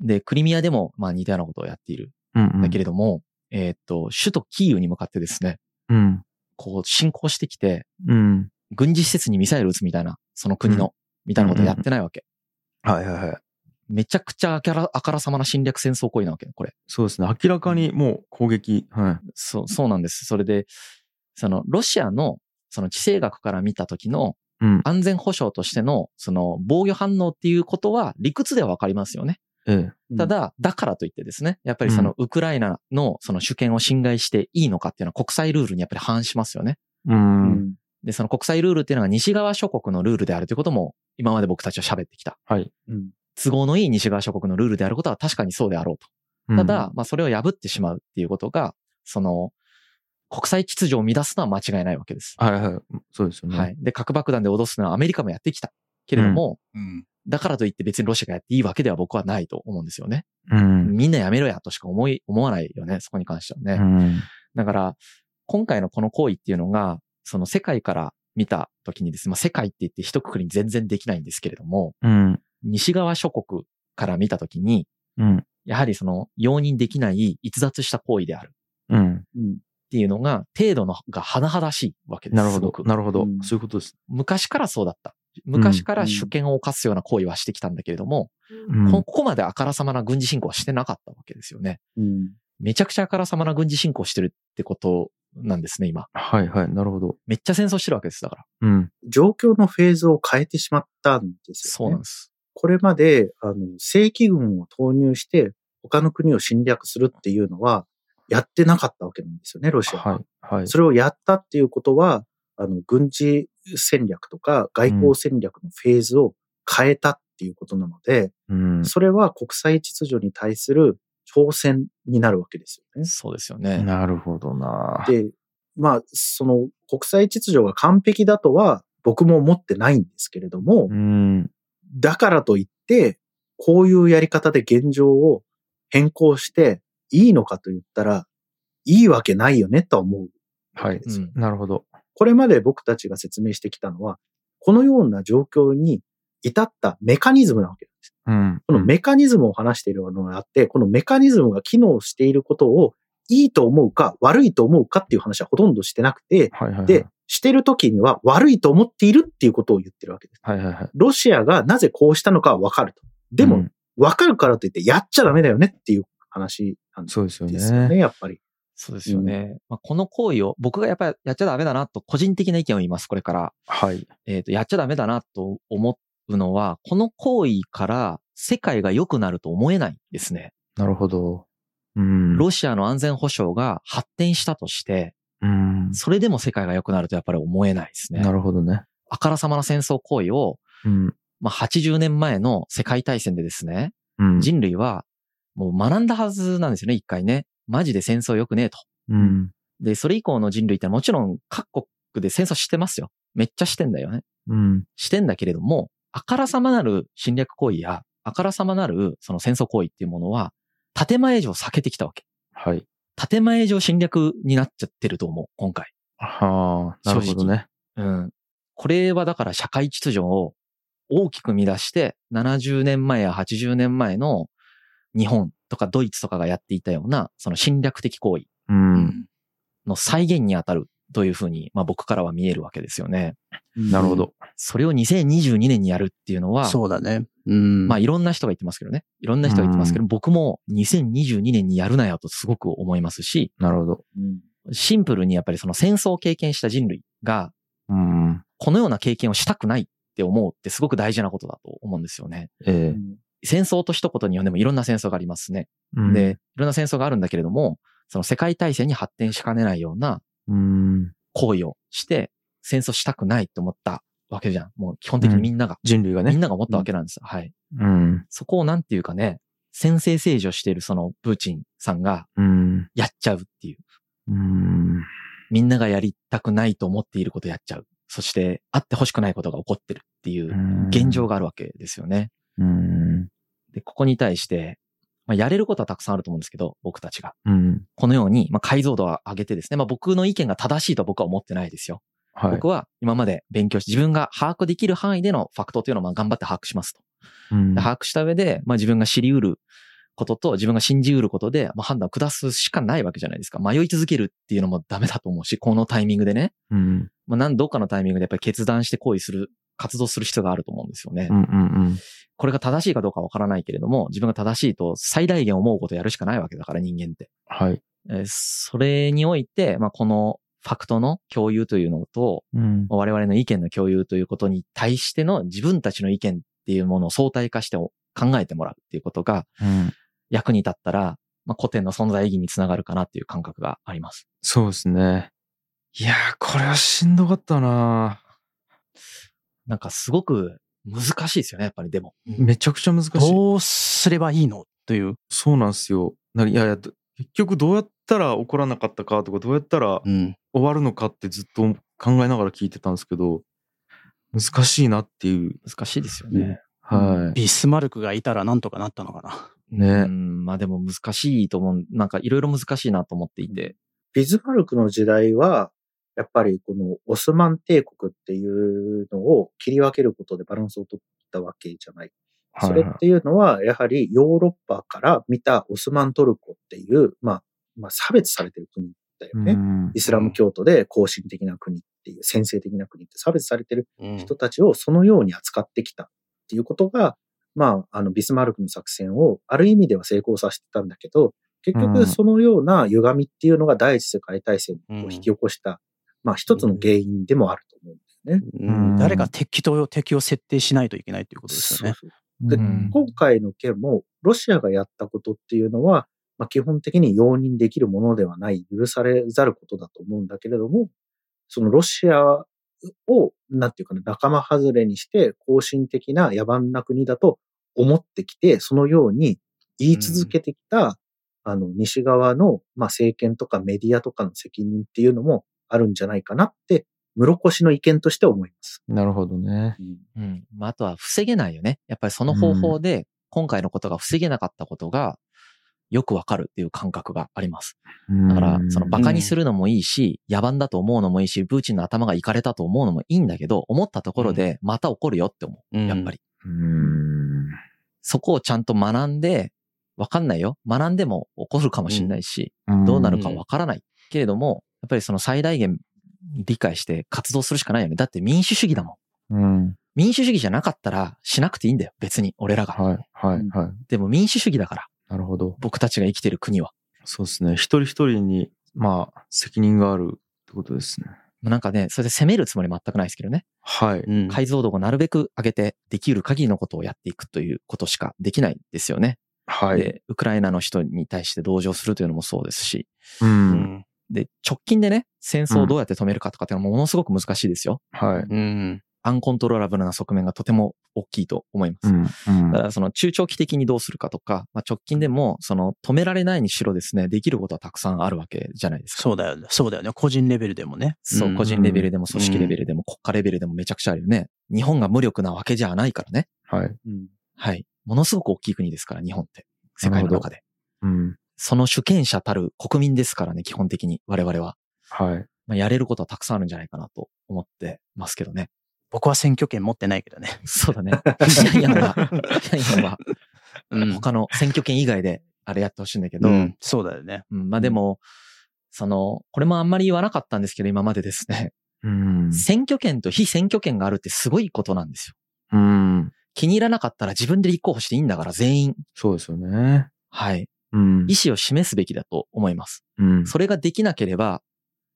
[SPEAKER 1] で、クリミアでも、まあ似たようなことをやっている。
[SPEAKER 2] うんうん。
[SPEAKER 1] だけれども、えーっと、首都キーウに向かってですね、
[SPEAKER 2] うん。
[SPEAKER 1] こう侵攻してきて、
[SPEAKER 2] うん。
[SPEAKER 1] 軍事施設にミサイル撃つみたいな、その国の、みたいなことをやってないわけ。
[SPEAKER 2] はいはいはい。
[SPEAKER 1] めちゃくちゃあからあからさまな侵略戦争行為なわけね、これ。
[SPEAKER 2] そうですね。明らかにもう攻撃。はい。
[SPEAKER 1] そう、そうなんです。それで、その、ロシアの、その地政学から見た時の
[SPEAKER 2] うん。
[SPEAKER 1] 安全保障としての、その、防御反応っていうことは理屈ではわかりますよね。
[SPEAKER 2] ええ。
[SPEAKER 1] ただ、だからといってですね、やっぱりその、ウクライナのその主権を侵害していいのかっていうのは国際ルールにやっぱり反しますよね。
[SPEAKER 2] う。
[SPEAKER 3] うんん
[SPEAKER 1] で、その国際ルールっていうのが西側諸国のルールであるということも、今まで僕たちは喋ってきた。
[SPEAKER 2] はい。
[SPEAKER 3] うん
[SPEAKER 1] 都合のいい西側諸国のルールであることは確かにそうであろうと。ただ、まあそれを破ってしまうっていうことが、その、国際秩序を乱すのは間違いないわけです。
[SPEAKER 2] うん、はいはい。そうですよね。
[SPEAKER 1] はい。で、核爆弾で脅すのはアメリカもやってきた。けれども、
[SPEAKER 4] うん。
[SPEAKER 1] だからといって別にロシアがやっていいわけでは僕はないと思うんですよね。
[SPEAKER 2] うん。
[SPEAKER 1] みんなやめろやとしか思い、思わないよね、そこに関してはね。
[SPEAKER 2] うん。
[SPEAKER 1] だから、今回のこの行為っていうのが、その世界から見た時にですね、まあ世界って言って一括りに全然できないんですけれども、
[SPEAKER 2] うん。
[SPEAKER 1] 西側諸国から見た時に、
[SPEAKER 2] うん。
[SPEAKER 1] やはりその容認できない逸脱した行為である
[SPEAKER 2] うん。
[SPEAKER 3] うん
[SPEAKER 1] っていうのが、程度のが甚だしいわけです。
[SPEAKER 2] なるほどなるほど
[SPEAKER 3] うん。
[SPEAKER 2] そういうことです。
[SPEAKER 1] 昔からそうだった。昔から主権を犯すような行為はしてきたんだけれども、
[SPEAKER 2] うん
[SPEAKER 1] こここまであからさまな軍事侵攻はしてなかったわけですよね。
[SPEAKER 3] うん
[SPEAKER 1] めちゃくちゃあからさまな軍事侵攻してるってことなんですね、今。
[SPEAKER 2] はいはい。なるほど。
[SPEAKER 1] めっちゃ戦争してるわけです、だから。
[SPEAKER 2] うん。
[SPEAKER 3] 状況のフェーズを変えてしまったんですよね。
[SPEAKER 1] そうなんです。
[SPEAKER 3] これまで、あの、正規軍を投入して、他の国を侵略するっていうのは、やってなかったわけなんですよね、ロシアは。
[SPEAKER 2] はいはい。
[SPEAKER 3] それをやったっていうことは、あの、軍事戦略とか外交戦略のフェーズを変えたっていうことなので、
[SPEAKER 2] うん。
[SPEAKER 3] それは国際秩序に対する挑戦になるわけですよね。
[SPEAKER 1] そうですよね。
[SPEAKER 2] なるほどな。
[SPEAKER 3] で、まあ、その国際秩序が完璧だとは僕も思ってないんですけれども、
[SPEAKER 2] うん。
[SPEAKER 3] だからといって、こういうやり方で現状を変更していいのかと言ったら、いいわけないよねとは思う
[SPEAKER 2] はい。
[SPEAKER 1] うん
[SPEAKER 2] なるほど。
[SPEAKER 3] これまで僕たちが説明してきたのは、このような状況に至ったメカニズムなわけです。
[SPEAKER 2] うん。
[SPEAKER 3] このメカニズムを話しているのがあって、このメカニズムが機能していることをいいと思うか悪いと思うかっていう話はほとんどしてなくて、
[SPEAKER 2] はいはいはい。
[SPEAKER 3] で、してる時には悪いと思っているっていうことを言ってるわけです。
[SPEAKER 2] はいはいはい。
[SPEAKER 3] ロシアがなぜこうしたのかはわかると。でも、
[SPEAKER 2] うん
[SPEAKER 3] わかるからといってやっちゃダメだよねっていう話なん
[SPEAKER 2] そうですよ
[SPEAKER 3] ですよね、
[SPEAKER 2] ね。
[SPEAKER 3] やっぱり。
[SPEAKER 1] そうですよね。まあ、この行為を、僕がやっぱりやっちゃダメだなと、個人的な意見を言います、これから。
[SPEAKER 2] はい。
[SPEAKER 1] えっ、と、やっちゃダメだなと思うのは、この行為から世界が良くなると思えないですね。
[SPEAKER 2] なるほど。うん。
[SPEAKER 1] ロシアの安全保障が発展したとして、
[SPEAKER 2] うん。
[SPEAKER 1] それでも世界が良くなるとやっぱり思えないですね。
[SPEAKER 2] なるほどね。
[SPEAKER 1] あからさまな戦争行為を、
[SPEAKER 2] うん。
[SPEAKER 1] まあ、80年前の世界大戦でですね、
[SPEAKER 2] うん。
[SPEAKER 1] 人類はもう学んだはずなんですよね、一回ね。マジで戦争良くねえと。
[SPEAKER 2] うん。
[SPEAKER 1] で、それ以降の人類ってもちろん各国で戦争してますよ。めっちゃしてんだよね。
[SPEAKER 2] うん。
[SPEAKER 1] してんだけれども、あからさまなる侵略行為や、あからさまなるその戦争行為っていうものは、建前上避けてきたわけ。
[SPEAKER 2] はい。
[SPEAKER 1] 建前上侵略になっちゃってると思う、今回。
[SPEAKER 2] はあ、なるほどね。
[SPEAKER 1] うん。これはだから社会秩序を大きく乱して、70年前や80年前の日本とかドイツとかがやっていたような、その侵略的行為
[SPEAKER 2] うん。
[SPEAKER 1] の再現に当たるというふうに、まあ僕からは見えるわけですよね。
[SPEAKER 2] なるほど。
[SPEAKER 1] それを2022年にやるっていうのは、
[SPEAKER 4] そうだね。うん。
[SPEAKER 1] まあいろんな人が言ってますけどね。いろんな人が言ってますけど、僕も2022年にやるなよとすごく思いますし、
[SPEAKER 2] なるほど。
[SPEAKER 3] うん
[SPEAKER 1] シンプルにやっぱりその戦争を経験した人類が、
[SPEAKER 2] うん。
[SPEAKER 1] このような経験をしたくないって思うってすごく大事なことだと思うんですよね。
[SPEAKER 2] ええ。
[SPEAKER 1] 戦争と一言にはでもいろんな戦争がありますね。
[SPEAKER 2] うん
[SPEAKER 1] で、い、ろんな戦争があるんだけれども、その世界大戦に発展しかねないような
[SPEAKER 2] うん。
[SPEAKER 1] 行為をして、戦争したくないと思ったわけじゃん。もう基本的にみんなが、
[SPEAKER 2] 人類がね。
[SPEAKER 1] みんなが思ったわけなんですよ。はい。
[SPEAKER 2] うん。
[SPEAKER 1] そこをなんていうかね、先制制御しているそのプーチンさんが
[SPEAKER 2] うん。
[SPEAKER 1] やっちゃうっていう。
[SPEAKER 2] うん。
[SPEAKER 1] みんながやりたくないと思っていることやっちゃう。そして、あってほしくないことが起こってるっていう現状があるわけですよね。
[SPEAKER 2] うん。
[SPEAKER 1] で、ここに対して、まあ、やれることはたくさんあると思うんですけど、僕たちが。
[SPEAKER 2] うん。
[SPEAKER 1] このように、まあ、解像度を上げてですね、まあ、僕の意見が正しいとは僕は思ってないですよ。
[SPEAKER 2] はい。
[SPEAKER 1] 僕は今まで勉強し、自分が把握できる範囲でのファクトというのをまあ頑張って把握しますと。
[SPEAKER 2] うん
[SPEAKER 1] で把握した上で、まあ、自分が知り得ることと自分が信じ得ることで、まあ、判断を下すしかないわけじゃないですか。迷い続けるっていうのもダメだと思うし、このタイミングでね。
[SPEAKER 2] うん。
[SPEAKER 1] まあ、何度かのタイミングでやっぱり決断して行為する、活動する必要があると思うんですよね。
[SPEAKER 2] うんうん
[SPEAKER 1] これが正しいかどうかわからないけれども、自分が正しいと最大限思うことをやるしかないわけだから人間って。
[SPEAKER 2] はい。
[SPEAKER 1] えーそれにおいて、まあ、このファクトの共有というのと、
[SPEAKER 2] うん。
[SPEAKER 1] 我々の意見の共有ということに対しての自分たちの意見っていうものを相対化して考えてもらうっていうことが
[SPEAKER 2] うん。
[SPEAKER 1] 役に立ったら、まあ、古典の存在意義につながるかなっていう感覚があります。
[SPEAKER 2] そうですね。いやー、これはしんどかったな
[SPEAKER 1] なんかすごく難しいですよね、やっぱりでも。
[SPEAKER 2] めちゃくちゃ難しい。
[SPEAKER 4] どうすればいいの？という。
[SPEAKER 2] そうなんですよ。ないやいや、ど結局どうやったら起こらなかったかとか、どうやったら
[SPEAKER 4] うん。
[SPEAKER 2] 終わるのかってずっと考えながら聞いてたんですけど、難しいなっていう。
[SPEAKER 1] 難しいですよね。
[SPEAKER 2] は
[SPEAKER 4] ビスマルクがいたらなんとかなったのかな。
[SPEAKER 2] い。ね。
[SPEAKER 1] うん、まあでも難しいと思う。なんかいろいろ難しいなと思っていて。
[SPEAKER 3] ビズマルクの時代は、やっぱりこのオスマン帝国っていうのを切り分けることでバランスを取ったわけじゃない。それっていうのは、やはりヨーロッパから見たオスマントルコっていう、まあ、まあ、差別されてる国だよね。
[SPEAKER 2] うん
[SPEAKER 3] イスラム教徒で後進的な国っていう、先制的な国って差別されてる
[SPEAKER 4] うん
[SPEAKER 3] 人たちをそのように扱ってきたっていうことが、まあ、あの、ビスマルクの作戦をある意味では成功させてたんだけど、結
[SPEAKER 2] うん
[SPEAKER 3] 局そのような歪みっていうのが第一次世界大戦を引き起こした、まあ一つの原因でもあると思うんですよね。
[SPEAKER 4] うん。
[SPEAKER 2] うん。
[SPEAKER 4] 誰か敵と敵を設定しないといけないということですよね。
[SPEAKER 3] そうそうで
[SPEAKER 2] う。ん。
[SPEAKER 3] 今回の件も、ロシアがやったことっていうのは、まあ、基本的に容認できるものではない、許されざることだと思うんだけれども、そのロシアを、なんていうかな、仲間外れにして、更新的な野蛮な国だと思ってきて、そのように言い続けてきた、あの、西側の、まあ、政権とかメディアとかの責任っていうのもあるんじゃないかなって、室越の意見として思います。
[SPEAKER 2] なるほどね。
[SPEAKER 1] うん。まあ、あとは防げないよね。やっぱりその方法で、今回のことが防げなかったことが、よくわかるっていう感覚があります。だから、そのバカにするのもいいし、野蛮だと思うのもいいし、プーチンの頭がいかれたと思うのもいいんだけど、思ったところでまた起こるよって思う。
[SPEAKER 4] うん
[SPEAKER 1] やっぱり。
[SPEAKER 2] うん。
[SPEAKER 1] そこをちゃんと学んで、わかんないよ。学んでも起こるかもしれないし、どうなるかわからない。けれども、やっぱりその最大限理解して活動するしかないよね。だって民主主義だもん。
[SPEAKER 2] うん。
[SPEAKER 1] 民主主義じゃなかったらしなくていいんだよ。別に、俺らが。
[SPEAKER 2] はい、はい、はい。
[SPEAKER 1] でも民主主義だから、
[SPEAKER 2] なるほど。
[SPEAKER 1] 僕たちが生きてる国は。
[SPEAKER 2] そうですね。一人一人に、まあ、責任があるってことですね。
[SPEAKER 1] なんかね、それで責めるつもり全くないですけどね。
[SPEAKER 2] はい。
[SPEAKER 4] うん
[SPEAKER 1] 解像度をなるべく上げて、できる限りのことをやっていくということしかできないですよね。
[SPEAKER 2] はい。
[SPEAKER 1] で、ウクライナの人に対して同情するというのもそうですし。
[SPEAKER 2] う。
[SPEAKER 4] うんん
[SPEAKER 1] で、直近でね、戦争をどうやって止めるかとかっていうのはものすごく難しいですよ。
[SPEAKER 2] はい。
[SPEAKER 4] うん
[SPEAKER 1] アンコントローラブルな側面がとても大きいと思います。
[SPEAKER 2] うん。うん
[SPEAKER 1] だからその中長期的にどうするかとか、まあ、直近でもその止められないにしろですね、できることはたくさんあるわけじゃないですか。
[SPEAKER 4] そうだよね。そうだよね。個人レベルでもね。
[SPEAKER 1] そう、
[SPEAKER 4] ん
[SPEAKER 1] 個人レベルでも組織レベルでも国家レベルでもめちゃくちゃあるよね。日本が無力なわけじゃないからね。
[SPEAKER 2] はい。
[SPEAKER 3] うん
[SPEAKER 1] はい。ものすごく大きい国ですから、日本って。世界の中で。
[SPEAKER 2] うん。
[SPEAKER 1] その主権者たる国民ですからね、基本的に我々は。
[SPEAKER 2] はい。
[SPEAKER 1] まあ、やれることはたくさんあるんじゃないかなと思ってますけどね。
[SPEAKER 4] 僕は選挙権持ってないけどね。
[SPEAKER 1] そうだね。いやいやのは、いやいやのは、
[SPEAKER 4] うん
[SPEAKER 1] 他の選挙権以外であれやってほしいんだけど、
[SPEAKER 4] うんそうだよね。
[SPEAKER 1] うんまあでも、その、これもあんまり言わなかったんですけど、今までですね、
[SPEAKER 2] うん。
[SPEAKER 1] 選挙権と非選挙権があるってすごいことなんですよ。
[SPEAKER 2] うん。
[SPEAKER 1] 気に入らなかったら自分で立候補していいんだから、全員。
[SPEAKER 2] そうですよね。
[SPEAKER 1] はい。
[SPEAKER 2] うん。
[SPEAKER 1] 意思を示すべきだと思います。
[SPEAKER 2] うん。
[SPEAKER 1] それができなければ、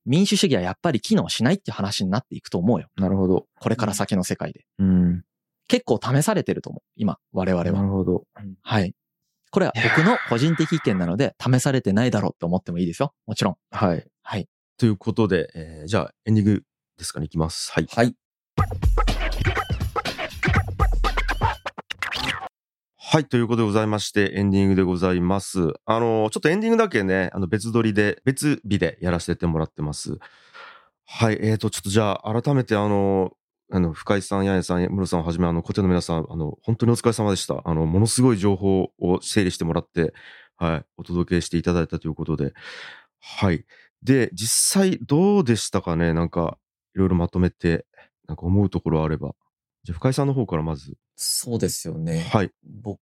[SPEAKER 1] 民主主義はやっぱり機能しないって話になっていくと思うよ。
[SPEAKER 2] なるほど。
[SPEAKER 1] これから先の世界で。
[SPEAKER 2] うん。
[SPEAKER 1] 結構試されてると思う。今、我々は。
[SPEAKER 2] なるほど。
[SPEAKER 1] はい。これは僕の個人的意見なので、試されてないだろうって思ってもいいですよ。もちろん。
[SPEAKER 2] はい。
[SPEAKER 1] はい。
[SPEAKER 6] ということで、えーじゃあエンディングですかね、いきます。はい。
[SPEAKER 1] はい。
[SPEAKER 6] はい、ということでございまして、エンディングでございます。あの、ちょっとエンディングだけね、あの別撮りで、別日でやらせてもらってます。はい、えーと、ちょっとじゃあ、改めてあの、あの、深井さん、八重さん、室さんをはじめ、あの、固定の皆さん、あの、本当にお疲れ様でした。あの、ものすごい情報を整理してもらって、はい、お届けしていただいたということで、はい。で、実際どうでしたかね？なんか、いろいろまとめて、なんか思うところあれば。じゃあ、深井さんの方からまず。
[SPEAKER 7] そうですよね。
[SPEAKER 6] はい。
[SPEAKER 7] 僕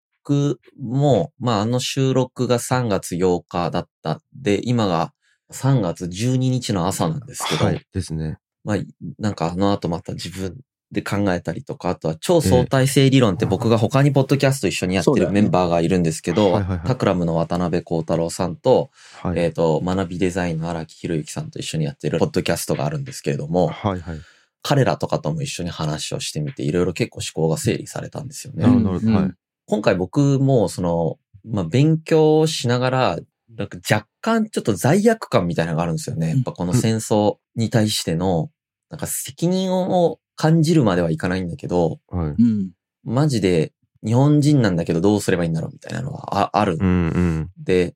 [SPEAKER 7] も、まあ、あの収録が3月8日だったんで、今が3月12日の朝なんですけど、
[SPEAKER 6] はい。ですね。
[SPEAKER 7] まあ、なんかあの後また自分で考えたりとか、あとは超相対性理論って僕が他にポッドキャスト一緒にやってるメンバーがいるんですけど、
[SPEAKER 6] はいはいはい
[SPEAKER 7] タクラムの渡辺幸太郎さんと、
[SPEAKER 6] はい。
[SPEAKER 7] えっ、と、学びデザインの荒木博之さんと一緒にやってるポッドキャストがあるんですけれども、
[SPEAKER 6] はいはい。
[SPEAKER 7] 彼らとかとも一緒に話をしてみて、いろいろ結構思考が整理されたんですよね。
[SPEAKER 6] なるほど、はい。
[SPEAKER 7] 今回僕も、その、まあ、勉強しながら、なんか若干ちょっと罪悪感みたいなのがあるんですよね。やっぱこの戦争に対しての、なんか責任を感じるまではいかないんだけど、
[SPEAKER 6] はい。
[SPEAKER 4] うん。
[SPEAKER 7] マジで日本人なんだけどどうすればいいんだろうみたいなのはああるん
[SPEAKER 6] うんうん。
[SPEAKER 7] で、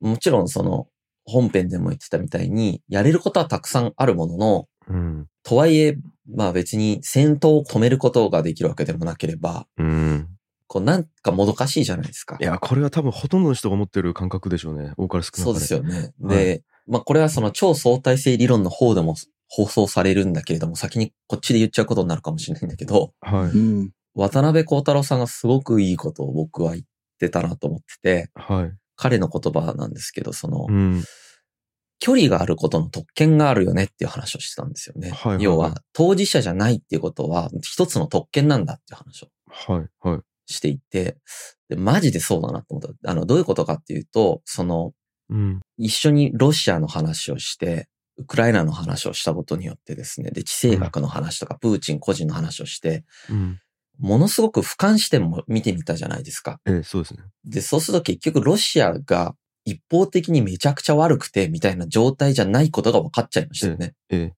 [SPEAKER 7] もちろんその本編でも言ってたみたいに、やれることはたくさんあるものの、
[SPEAKER 6] うん。
[SPEAKER 7] とはいえ、まあ別に戦闘を止めることができるわけでもなければ、
[SPEAKER 6] うん。
[SPEAKER 7] こうなんかもどかしいじゃないですか。
[SPEAKER 6] いや、これは多分ほとんどの人が持ってる感覚でしょうね。多かれ少なかれ。
[SPEAKER 7] そうですよね。
[SPEAKER 6] はい
[SPEAKER 7] で、まあこれはその超相対性理論の方でも放送されるんだけれども、先にこっちで言っちゃうことになるかもしれないんだけど、
[SPEAKER 6] はい。
[SPEAKER 4] うん。
[SPEAKER 7] 渡辺幸太郎さんがすごくいいことを僕は言ってたなと思ってて、
[SPEAKER 6] はい。
[SPEAKER 7] 彼の言葉なんですけど、その、
[SPEAKER 6] うん。
[SPEAKER 7] 距離があることの特権があるよねっていう話をしてたんですよね。
[SPEAKER 6] はいはいはい
[SPEAKER 7] 要は、当事者じゃないっていうことは、一つの特権なんだっていう話を
[SPEAKER 6] はい。はい。
[SPEAKER 7] していて、でで、マジでそうだなと思った。あの、どういうことかっていうと、その、
[SPEAKER 6] うん。
[SPEAKER 7] 一緒にロシアの話をして、ウクライナの話をしたことによってですね、で、地政学の話とか、プーチン個人の話をして、
[SPEAKER 6] うん。
[SPEAKER 7] ものすごく俯瞰視点も見てみたじゃないですか。
[SPEAKER 6] ええ、そうですね。
[SPEAKER 7] で、そうすると結局ロシアが一方的にめちゃくちゃ悪くてみたいな状態じゃないことが分かっちゃいましたよね。
[SPEAKER 6] ええ。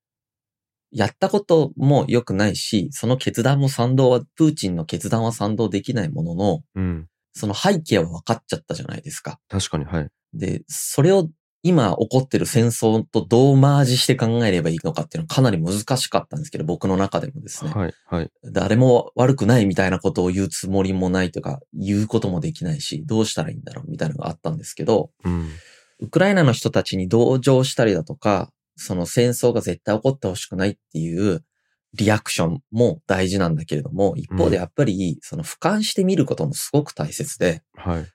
[SPEAKER 7] やったことも良くないし、その決断も賛同は、プーチンの決断は賛同できないものの、
[SPEAKER 6] うん。
[SPEAKER 7] その背景は分かっちゃったじゃないですか。
[SPEAKER 6] 確かに、はい。
[SPEAKER 7] で、それを今起こってる戦争とどうマージして考えればいいのかっていうのはかなり難しかったんですけど、僕の中でもですね。
[SPEAKER 6] はい、はい。
[SPEAKER 7] 誰も悪くないみたいなことを言うつもりもないとか、言うこともできないし、どうしたらいいんだろうみたいなのがあったんですけど、
[SPEAKER 6] うん。
[SPEAKER 7] ウクライナの人たちに同情したりだとか、その戦争が絶対起こってほしくないっていうリアクションも大事なんだけれども、一方でやっぱり、その俯瞰してみることもすごく大切で、
[SPEAKER 6] はい。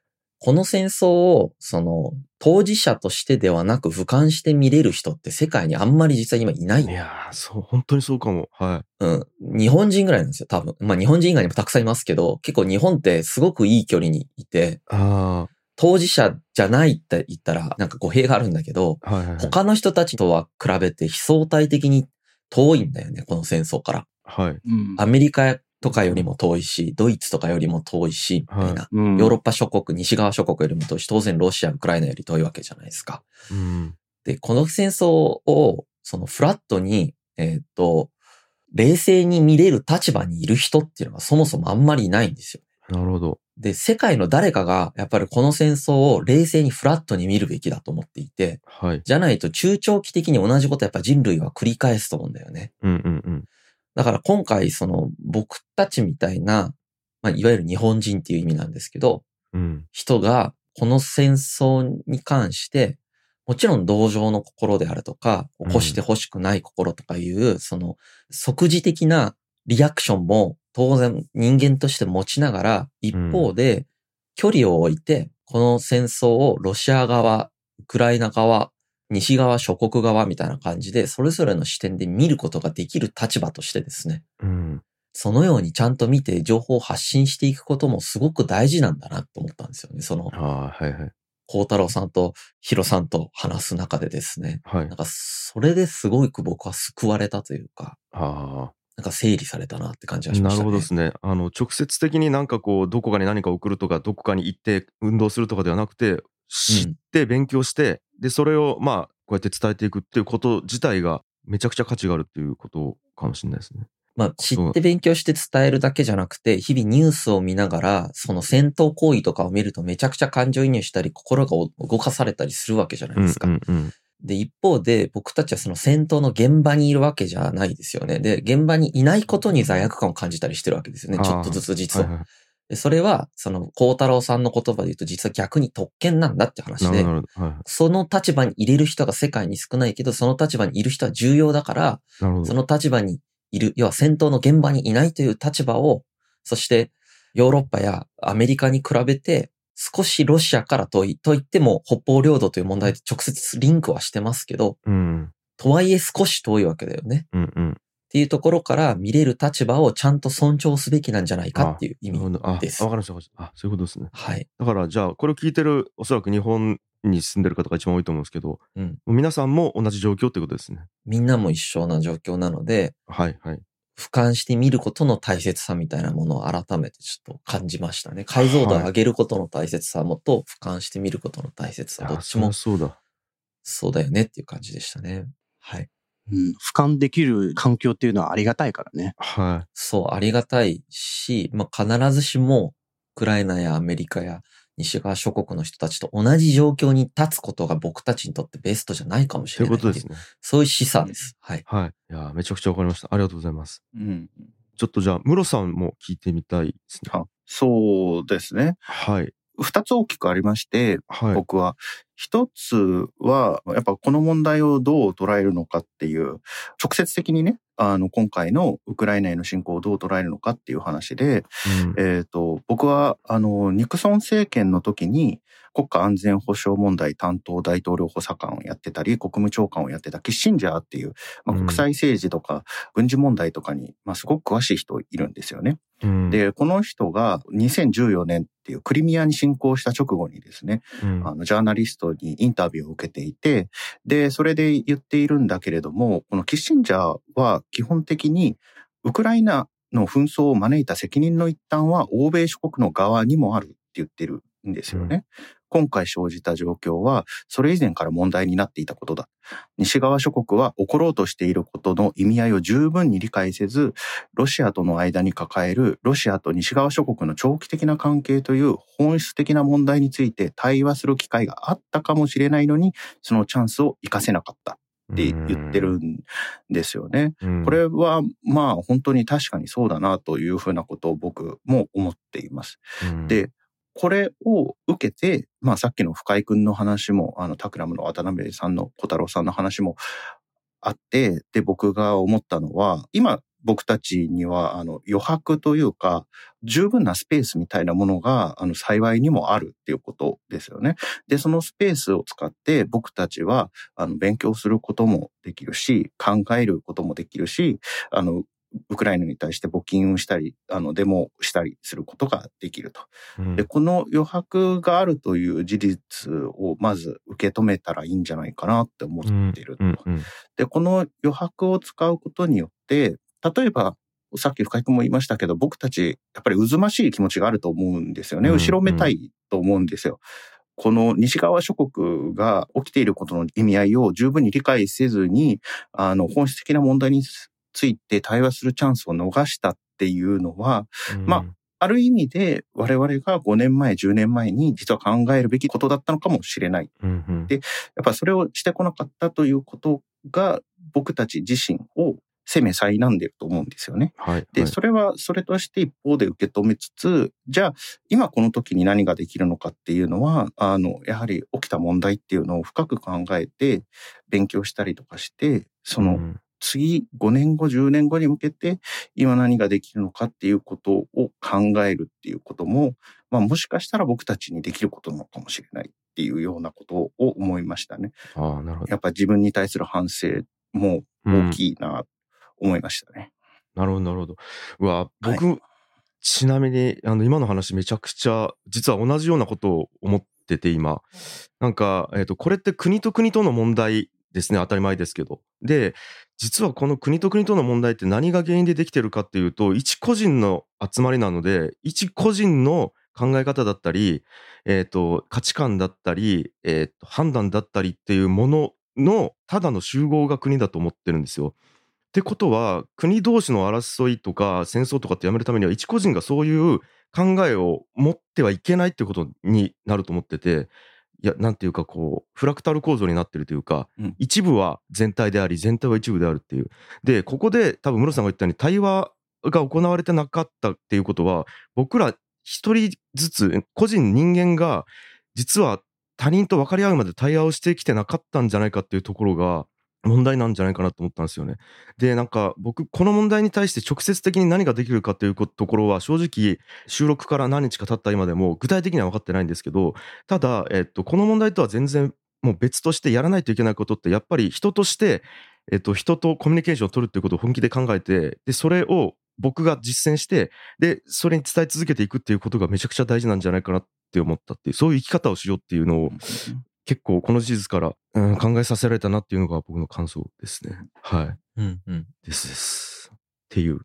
[SPEAKER 7] この戦争を、その、当事者としてではなく俯瞰して見れる人って世界にあんまり実は今いない
[SPEAKER 6] い。やー、そう、本当にそうかも。は
[SPEAKER 7] うん。日本人ぐらいなんですよ、多分。まあ日本人以外にもたくさんいますけど、結構日本ってすごくいい距離にいて、
[SPEAKER 6] い。あ
[SPEAKER 7] 当事者じゃないって言ったら、なんか語弊があるんだけど、
[SPEAKER 6] あ、はい、はいはい。
[SPEAKER 7] 他の人たちとは比べて非相対的に遠いんだよね、この戦争から。
[SPEAKER 6] はい。
[SPEAKER 4] うん
[SPEAKER 7] アメリカとかよりも遠いし、ドイツとかよりも遠いし、みたいな。
[SPEAKER 4] うん
[SPEAKER 7] ヨーロッパ諸国、西側諸国よりも遠いし、当然ロシア、ウクライナより遠いわけじゃないですか。
[SPEAKER 6] うん。
[SPEAKER 7] で、この戦争を、そのフラットに、えーっと、冷静に見れる立場にいる人っていうのがそもそもあんまりいないんですよ。
[SPEAKER 6] なるほど。
[SPEAKER 7] で、世界の誰かが、やっぱりこの戦争を冷静にフラットに見るべきだと思っていて、
[SPEAKER 6] はい。
[SPEAKER 7] じゃないと中長期的に同じことやっぱ人類は繰り返すと思うんだよね。
[SPEAKER 6] うんうんうん。
[SPEAKER 7] だから今回、その僕たちみたいな、まあ、いわゆる日本人っていう意味なんですけど、
[SPEAKER 6] うん。
[SPEAKER 7] 人がこの戦争に関して、もちろん同情の心であるとか、起こしてほしくない心とかいう、その即時的なリアクションも当然人間として持ちながら、一方で距離を置いて、この戦争をロシア側、ウクライナ側、西側諸国側みたいな感じで、それぞれの視点で見ることができる立場としてですね、
[SPEAKER 6] うん。
[SPEAKER 7] そのようにちゃんと見て情報を発信していくこともすごく大事なんだなと思ったんですよね。その、
[SPEAKER 6] はいはい。
[SPEAKER 7] 孝太郎さんとヒロさんと話す中でですね。
[SPEAKER 6] はい
[SPEAKER 7] なん。か、それですごく僕は救われたというか、
[SPEAKER 6] あ
[SPEAKER 7] なんか整理されたなって感じ
[SPEAKER 6] あ。
[SPEAKER 7] がしましたね。
[SPEAKER 6] なるほどですね。あの、直接的になんかこう、どこかに何か送るとか、どこかに行って運動するとかではなくて、知って勉強して、で、それをまあ、こうやって伝えていくっていうこと自体がめちゃくちゃ価値があるっていうことかもしれないですね。
[SPEAKER 7] まあ、知って勉強して伝えるだけじゃなくて、日々ニュースを見ながら、その戦闘行為とかを見るとめちゃくちゃ感情移入したり、心が動かされたりするわけじゃないですか。
[SPEAKER 6] うんうんうん。
[SPEAKER 7] で、一方で僕たちはその戦闘の現場にいるわけじゃないですよね。で、現場にいないことに罪悪感を感じたりしてるわけですよね。ちょっとずつ実は。
[SPEAKER 6] はいはい。
[SPEAKER 7] でそれは、その、孝太郎さんの言葉で言うと実は逆に特権なんだって話でその立場に入れる人が世界に少ないけど、その立場にいる人は重要だから。その立場にいる、要は戦闘の現場にいないという立場を、そしてヨーロッパやアメリカに比べて少しロシアから遠いと言っても北方領土という問題で直接リンクはしてますけど、
[SPEAKER 6] うん。
[SPEAKER 7] とはいえ少し遠いわけだよね。
[SPEAKER 6] うんうん。
[SPEAKER 7] っていうところから見れる立場をちゃんと尊重すべきなんじゃないかっていう意味です。
[SPEAKER 6] わかりましたあ、そういうことですね。
[SPEAKER 7] はい。
[SPEAKER 6] だから、じゃあ、これを聞いてる、おそらく日本に住んでる方が一番多いと思うんですけど、
[SPEAKER 7] うん
[SPEAKER 6] 皆さんも同じ状況ってことですね。
[SPEAKER 7] みんなも一緒な状況なので、
[SPEAKER 6] はいはい。
[SPEAKER 7] 俯瞰して見ることの大切さみたいなものを改めてちょっと感じましたね。解像度を上げることの大切さもと、俯瞰して見ることの大切さ、どっちも
[SPEAKER 6] あそうだ。
[SPEAKER 7] そうだよねっていう感じでしたね。はい。
[SPEAKER 4] うん、俯瞰できる環境っていうのはありがたいからね。
[SPEAKER 6] は
[SPEAKER 7] そう、ありがたいし、まあ、必ずしも、ウクライナやアメリカや西側諸国の人たちと同じ状況に立つことが僕たちにとってベストじゃないかも
[SPEAKER 6] い。とい
[SPEAKER 7] しれないっていう
[SPEAKER 6] うことですね。
[SPEAKER 7] そういう示唆です。はい。
[SPEAKER 6] はい。いやー、めちゃくちゃわかりました。ありがとうございます。
[SPEAKER 5] うん。
[SPEAKER 6] ちょっとじゃあ、ムロさんも聞いてみたいですね。
[SPEAKER 5] あそうですね。
[SPEAKER 6] はい。
[SPEAKER 5] 二つ大きくありまして、
[SPEAKER 6] はい。
[SPEAKER 5] 僕は一つは、やっぱこの問題をどう捉えるのかっていう、直接的にね、あの、今回のウクライナへの侵攻をどう捉えるのかっていう話で、えっ、と、僕は、あの、ニクソン政権の時に、国家安全保障問題担当大統領補佐官をやってたり、国務長官をやってたキッシンジャーっていう、まあ、国際政治とか軍事問題とかに、まあ、すごく詳しい人いるんですよね。
[SPEAKER 6] うん、
[SPEAKER 5] で、この人が2014年っていうクリミアに侵攻した直後にですね、
[SPEAKER 6] うん。
[SPEAKER 5] あの、ジャーナリストにインタビューを受けていて、で、それで言っているんだけれども、このキッシンジャーは基本的にウクライナの紛争を招いた責任の一端は欧米諸国の側にもあるって言ってるんですよね。今回生じた状況は、それ以前から問題になっていたことだ。西側諸国は起ころうとしていることの意味合いを十分に理解せず、ロシアとの間に抱えるロシアと西側諸国の長期的な関係という本質的な問題について対話する機会があったかもしれないのに、そのチャンスを活かせなかったって言ってるんですよね。
[SPEAKER 6] うん
[SPEAKER 5] これはまあ本当に確かにそうだなというふうなことを僕も思っています。
[SPEAKER 6] うん
[SPEAKER 5] で、これを受けて、まあさっきの深井くんの話も、あの、タクラムの渡辺さんの小太郎さんの話もあって、で、僕が思ったのは、今僕たちには、あの、余白というか、十分なスペースみたいなものが、あの、幸いにもあるっていうことですよね。で、そのスペースを使って僕たちは、あの、勉強することもできるし、考えることもできるし、あの、ウクライナに対して募金をしたり、あの、デモをしたりすることができると。
[SPEAKER 6] うん
[SPEAKER 5] で、この余白があるという事実をまず受け止めたらいいんじゃないかなって思っていると。
[SPEAKER 6] うんうん
[SPEAKER 5] で、この余白を使うことによって、例えば、さっき深井君も言いましたけど、僕たち、やっぱり渦ましい気持ちがあると思うんですよね。
[SPEAKER 6] うん
[SPEAKER 5] 後ろめたいと思うんですよ。この西側諸国が起きていることの意味合いを十分に理解せずに、あの、本質的な問題について対話するチャンスを逃したっていうのは、まあある意味で我々が5年前、10年前に実は考えるべきことだったのかもしれない。
[SPEAKER 6] うんうん
[SPEAKER 5] でやっぱそれをしてこなかったということが僕たち自身を責め災難でると思うんですよね。
[SPEAKER 6] はい。
[SPEAKER 5] で、
[SPEAKER 6] はい
[SPEAKER 5] それはそれとして一方で受け止めつつ、じゃあ今この時に何ができるのかっていうのは、あの、やはり起きた問題っていうのを深く考えて勉強したりとかして、その
[SPEAKER 6] うん
[SPEAKER 5] 次5年後、10年後に向けて今何ができるのかっていうことを考えるっていうことも、まあもしかしたら僕たちにできることなのかもしれないっていうようなことを思いましたね。
[SPEAKER 6] ああ、なるほど。
[SPEAKER 5] やっぱ自分に対する反省も大きいな、思いましたね。
[SPEAKER 6] なるほど、なるほど。うわ、僕、ちなみに、あの、今の話めちゃくちゃ、実は同じようなことを思ってて、今。なんか、えっ、と、これって国と国との問題ですね。当たり前ですけど。で、実はこの国と国との問題って何が原因でできてるかっていうと、一個人の集まりなので、一個人の考え方だったり、えっ、と、価値観だったり、えっ、と、判断だったりっていうものの、ただの集合が国だと思ってるんですよ。ってことは国同士の争いとか戦争とかってやめるためには一個人がそういう考えを持ってはいけないってことになると思ってていやなんていうかこうフラクタル構造になってるというか、
[SPEAKER 5] うん。
[SPEAKER 6] 一部は全体であり全体は一部であるっていう。でここで多分室さんが言ったように対話が行われてなかったっていうことは僕ら一人ずつ個人人間が実は他人と分かり合うまで対話をしてきてなかったんじゃないかっていうところが問題なんじゃないかなと思ったんですよね。で、なんか僕、この問題に対して直接的に何ができるかというところは正直収録から何日か経った今でも具体的には分かってないんですけど、ただ、えっと、この問題とは全然もう別としてやらないといけないことってやっぱり人として、えっと、人とコミュニケーションを取るっていうことを本気で考えて、で、それを僕が実践して、で、それに伝え続けていくっていうことがめちゃくちゃ大事なんじゃないかなって思ったっていう、そういう生き方をしようっていうのを結構この事実から、うん、考えさせられたなっていうのが僕の感想ですね。はい。
[SPEAKER 7] うんうん。
[SPEAKER 6] ですです。っていう。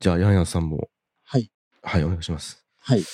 [SPEAKER 6] じゃあ、ヤンヤンさんも。
[SPEAKER 4] はい。
[SPEAKER 6] はい、お願いします。
[SPEAKER 4] はい。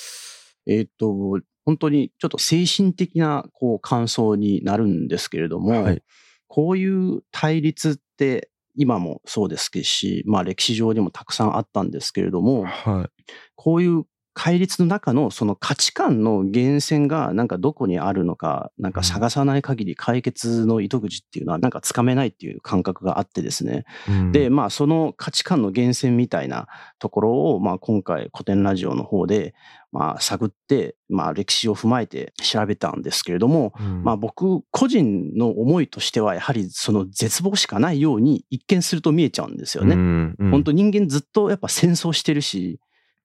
[SPEAKER 4] えっ、と、本当にちょっと精神的なこう感想になるんですけれども、
[SPEAKER 6] はい
[SPEAKER 4] こういう対立って今もそうですし、まあ歴史上にもたくさんあったんですけれども、
[SPEAKER 6] はい。
[SPEAKER 4] こういう戒律の中のその価値観の源泉がなんかどこにあるのか、なんか探さない限り解決の糸口っていうのはなんかつかめないっていう感覚があってですね。
[SPEAKER 6] うん
[SPEAKER 4] で、まあその価値観の源泉みたいなところを、まあ今回古典ラジオの方で、まあ探って、まあ歴史を踏まえて調べたんですけれども、
[SPEAKER 6] うん
[SPEAKER 4] まあ僕個人の思いとしてはやはりその絶望しかないように一見すると見えちゃうんですよね。
[SPEAKER 6] うんうん
[SPEAKER 4] 本当人間ずっとやっぱ戦争してるし、